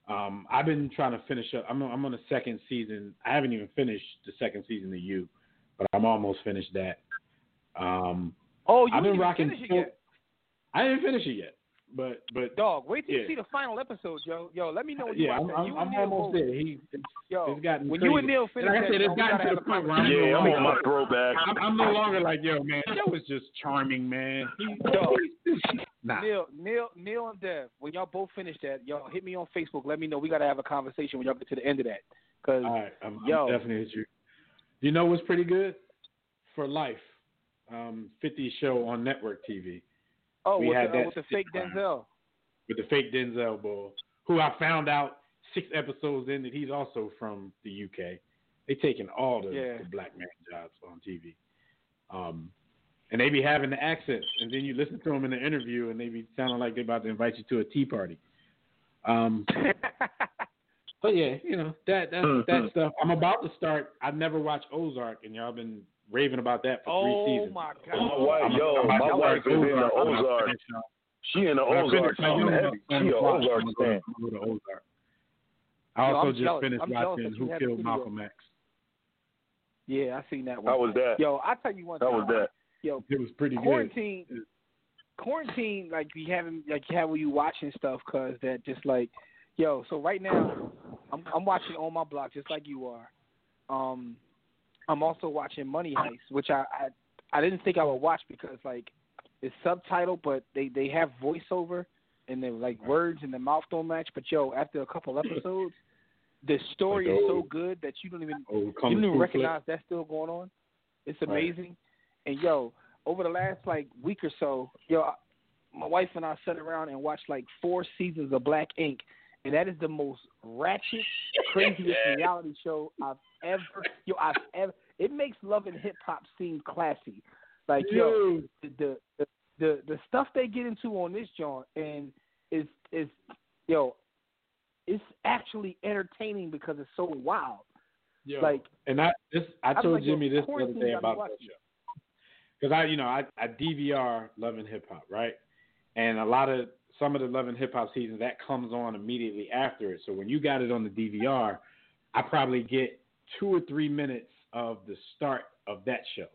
Um, I've been trying to finish up. I'm on, I'm on the second season. I haven't even finished the second season of You, but I'm almost finished that. Um, Oh, you I've been didn't rocking. finish it yet. I didn't finish it yet, but but Dog, wait till Yeah. you see the final episode, yo. Yo, let me know when you yeah, watch I'm, that. I'm, You I'm almost both- there. He, it's, Yo, it's gotten when crazy. you and Neil finish like I said, it's gotten gotta the point where I'm Yeah, no I'm longer, on my throwback. I'm, I'm no longer like, yo, man, that was just charming, man. He, Dog. nah. Neil, Neil, Neil, and Dev. When y'all both finish that, y'all hit me on Facebook. Let me know. We gotta have a conversation when y'all get to the end of that. Cause All right, I'm, Yo. I'm definitely with you. You know what's pretty good? For Life, um, 50 show on network TV oh, we with, had the, uh, that with the fake sitcom. Denzel. with the fake Denzel Bull, who I found out six episodes in that he's also from the UK. They taking all the, Yeah. the black man jobs on TV. Um, and they be having the accents, and then you listen to them in the interview, and they be sounding like they're about to invite you to a tea party. Um, but yeah, you know that that Mhm. that stuff. I'm about to start. I've never watched Ozark, and y'all been raving about that for three oh seasons. my My god. wife, I'm- yo, I'm my to wife is in the I'm about to Ozark. She in the when I Ozark. finish my something young She the a Ozark I'm gonna fan. I'm go to Ozark. I Yo, also I'm just jealous. finished I'm watching Who Killed Malcolm X. Yeah, I seen that one. How was that? Yo, I tell you one How thing. was that? Yo, It was pretty good. quarantine. Quarantine, like you haven't, like you have you watching stuff, cause that just like, yo. So right now, I'm I'm watching on my block just like you are. Um, I'm also watching Money Heist, which I I, I didn't think I would watch because like it's subtitled, but they they have voiceover and then like words and the mouth don't match. But yo, after a couple episodes, the story Like is so good that you don't even Oh, you don't even recognize that's still going on. It's Right. amazing. And yo, over the last like week or so, yo, I- my wife and I sat around and watched like four seasons of Black Ink, and that is the most ratchet, craziest reality show I've ever. Yo, I've ever. It makes love and hip hop seem classy. Like yo, the, the the the the stuff they get into on this joint and is is yo, it's actually entertaining because it's so wild. Yo, Like and I this I told like, Jimmy this the other day about that show because I you know I I DVR Love and Hip Hop right, and a lot of some of the Love and Hip Hop seasons that comes on immediately after it. So when you got it on the DVR, I probably get two or three minutes of the start of that show.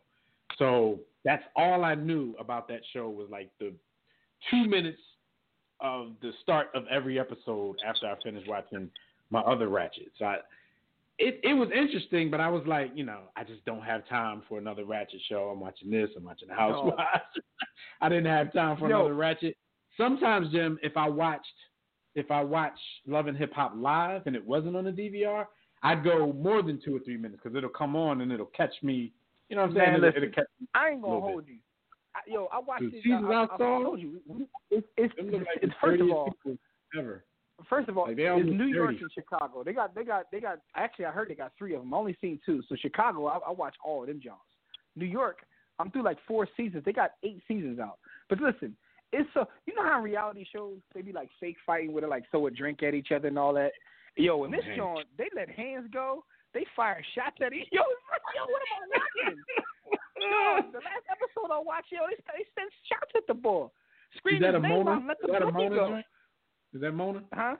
So that's all I knew about that show was like the two minutes of the start of every episode after I finished watching my other Ratchet. So I, it it was interesting, but I was like, you know, I just don't have time for another Ratchet show. I'm watching this. I'm watching the Housewives. I didn't have time for No. another Ratchet. Sometimes, Jim, if I watched if I watched Love and Hip Hop live and it wasn't on the DVR, I'd go more than two or three minutes because it'll come on and it'll catch me. You know what I'm saying? Man, It'll- listen. it'll catch me. I ain't gonna Little bit. hold you. I, yo, I watched it. I, I, I I told you, it's it's look like it's first of all, ever. first of all, Like, it's New York and Chicago. They got they got they got. Actually, I heard they got three of them. I only seen two. So Chicago, I, I watched all of them Johns. New York, I'm through like four seasons. They got eight seasons out. But listen, it's so you know how in reality shows they be like fake fighting where they like throw a drink at each other and all that. Yo, in this Okay. joint, they let hands go. They fire shots at each. Yo, yo, what am I watching? yo, the last episode I watched, yo, they, they sent shots at the ball. Is that a name out Mona? and let Is that a Mona go. joint? Is that Mona? Huh?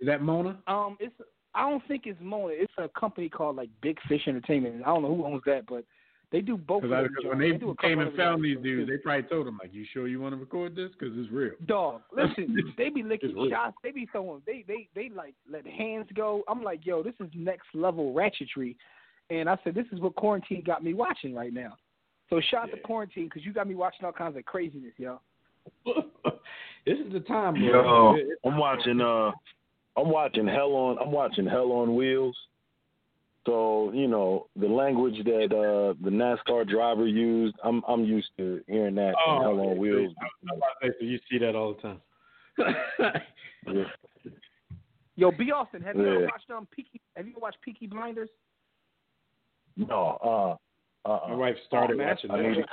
Is that Mona? Um, it's I don't think it's Mona. It's a company called like Big Fish Entertainment. I don't know who owns that, but they do both. of Because when joints. they, came and found these dudes, they probably told them like, "You sure you want to record this? Because it's real." Dog, listen, they be licking It's real. shots. They be throwing. They they they like let hands go. I'm like, yo, this is next level ratchetry. And I said, this is what quarantine got me watching right now. So shout out to quarantine because you got me watching all kinds of craziness, yo. this is the time, bro. Yo, It- it- I'm watching uh I'm watching Hell on I'm watching Hell on Wheels. So, you know, the language that uh the NASCAR driver used, I'm I'm used to hearing that Oh, in Hell on Wheels. I was about to say, so you see that all the time. Yeah. Yo, B. Austin, have you ever watched um Peaky? Have you ever watched Peaky Blinders? No, uh uh My wife started Oh, man, watching that. need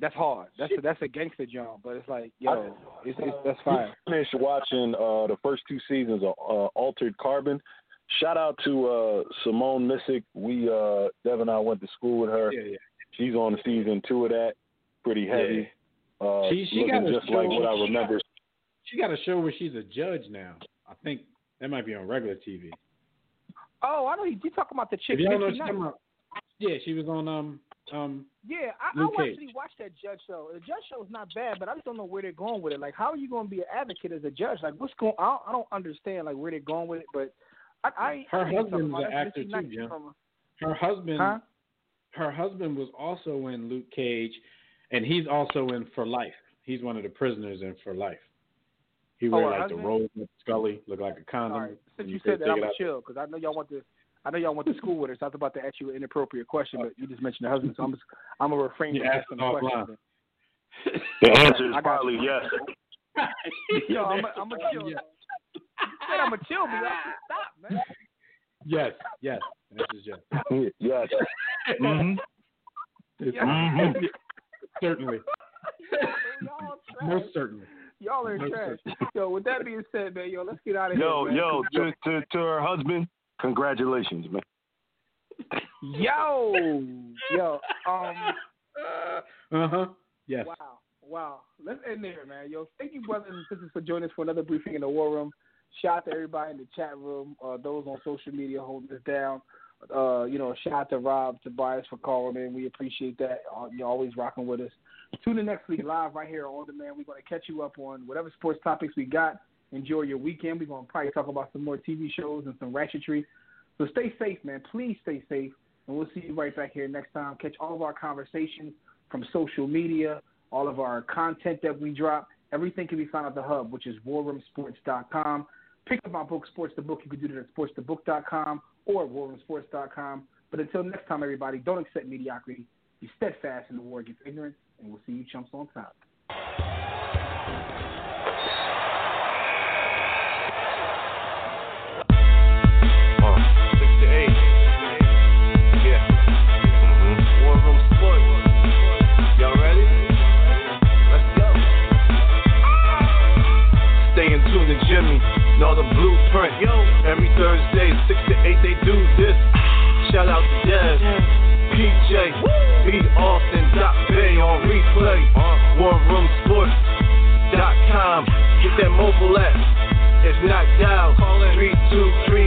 That's hard. That's a, that's a gangster job, but it's like, yo, it's, it's that's fire. finished watching uh the first two seasons of uh, Altered Carbon. Shout out to uh Simone Missick. We uh Dev and I went to school with her. Yeah, yeah. She's on season two of that. Pretty heavy. Uh She- she looking got a just like show- what I remember. She got a show where she's a judge now. I think that might be on regular TV. Oh, I know you, you talking about the chick. You know what Nikki she's Knight. talking about, yeah, she was on um um. Yeah, I, I Luke Cage. actually watched that judge show. The judge show is not bad, but I just don't know where they're going with it. Like, how are you going to be an advocate as a judge? Like, what's going? I don't, I don't understand like where they're going with it. But I, I Her I ain't talking husband's an actor too, Jim. Her husband, Huh? her husband was also in Luke Cage, and he's also in For Life. He's one of the prisoners in For Life. He Oh, like husband? the robe with Scully, look like a condom. All right. Since and you said that, I'm gonna chill because I know y'all want to. I know y'all went to school with us. I was about to ask you an inappropriate question, but you just mentioned the husband, so I'm just, I'm gonna refrain from asking it the question. The answer is probably yes. Yo, I'm a, I'm a chill. Yeah. You said I'm a chill, but stop, man. Yes, yes. This is yes. yes. hmm It's- Mhm. Certainly. Most certainly. Y'all are Most trash. Yo, with that being said, man, yo, let's get out of Yo, here. man. yo, to, to to her husband, congratulations, man. yo, yo, um, Uh huh. Yes. wow, wow. Let's end there, man. Yo, thank you, brothers and sisters, for joining us for another briefing in the war room. Shout out to everybody in the chat room, uh, those on social media holding us down. Uh, you know, shout out to Rob Tobias for calling in. We appreciate that. Uh, you're always rocking with us. Tune in next week live right here on demand. We're going to catch you up on whatever sports topics we got. Enjoy your weekend. We're going to probably talk about some more TV shows and some ratchetry. So stay safe, man. Please stay safe. and we'll see you right back here next time. Catch all of our conversations from social media, all of our content that we drop. Everything can be found at the hub, which is warroomsports.com. Pick up my book, Sports the Book. You can do that at sportsthebook.com or warroomsports.com. But until next time, everybody, don't accept mediocrity. Be steadfast in the war against ignorance, and we'll see you chumps on top. Know the blueprint. Yo, every Thursday, 6 to 8, they do this. Shout out to Dev, PJ, B. Austin, Doc Bay on replay. WarRoomSports.com. Get that mobile app. If not, dial 323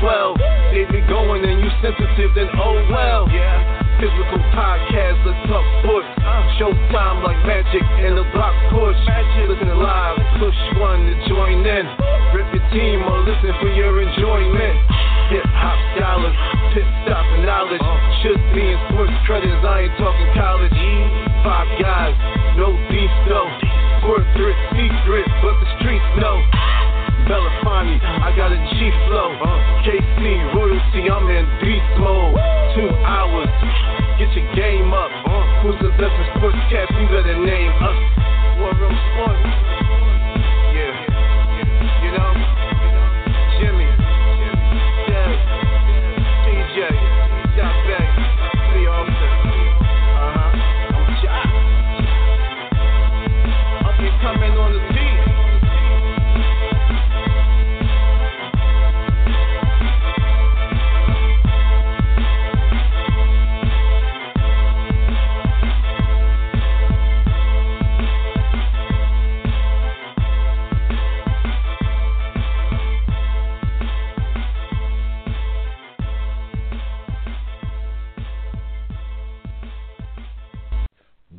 12. They be going and you sensitive, then oh well. Yeah. Physical podcast, let's talk sports. Showtime like magic in the block push. Listen live, push one to join in. Rip your team or listen for your enjoyment. Hip hop scholars, pit stop and knowledge. Should be in sports credits, I ain't talking college. Five guys, no beef though. Corporate secret, but the streets know. Belafonte, I got a G flow. KC royalty, I'm in beast mode. Two hours, get your game up. Who's the best in sportscast? You better name us. War Room Sports.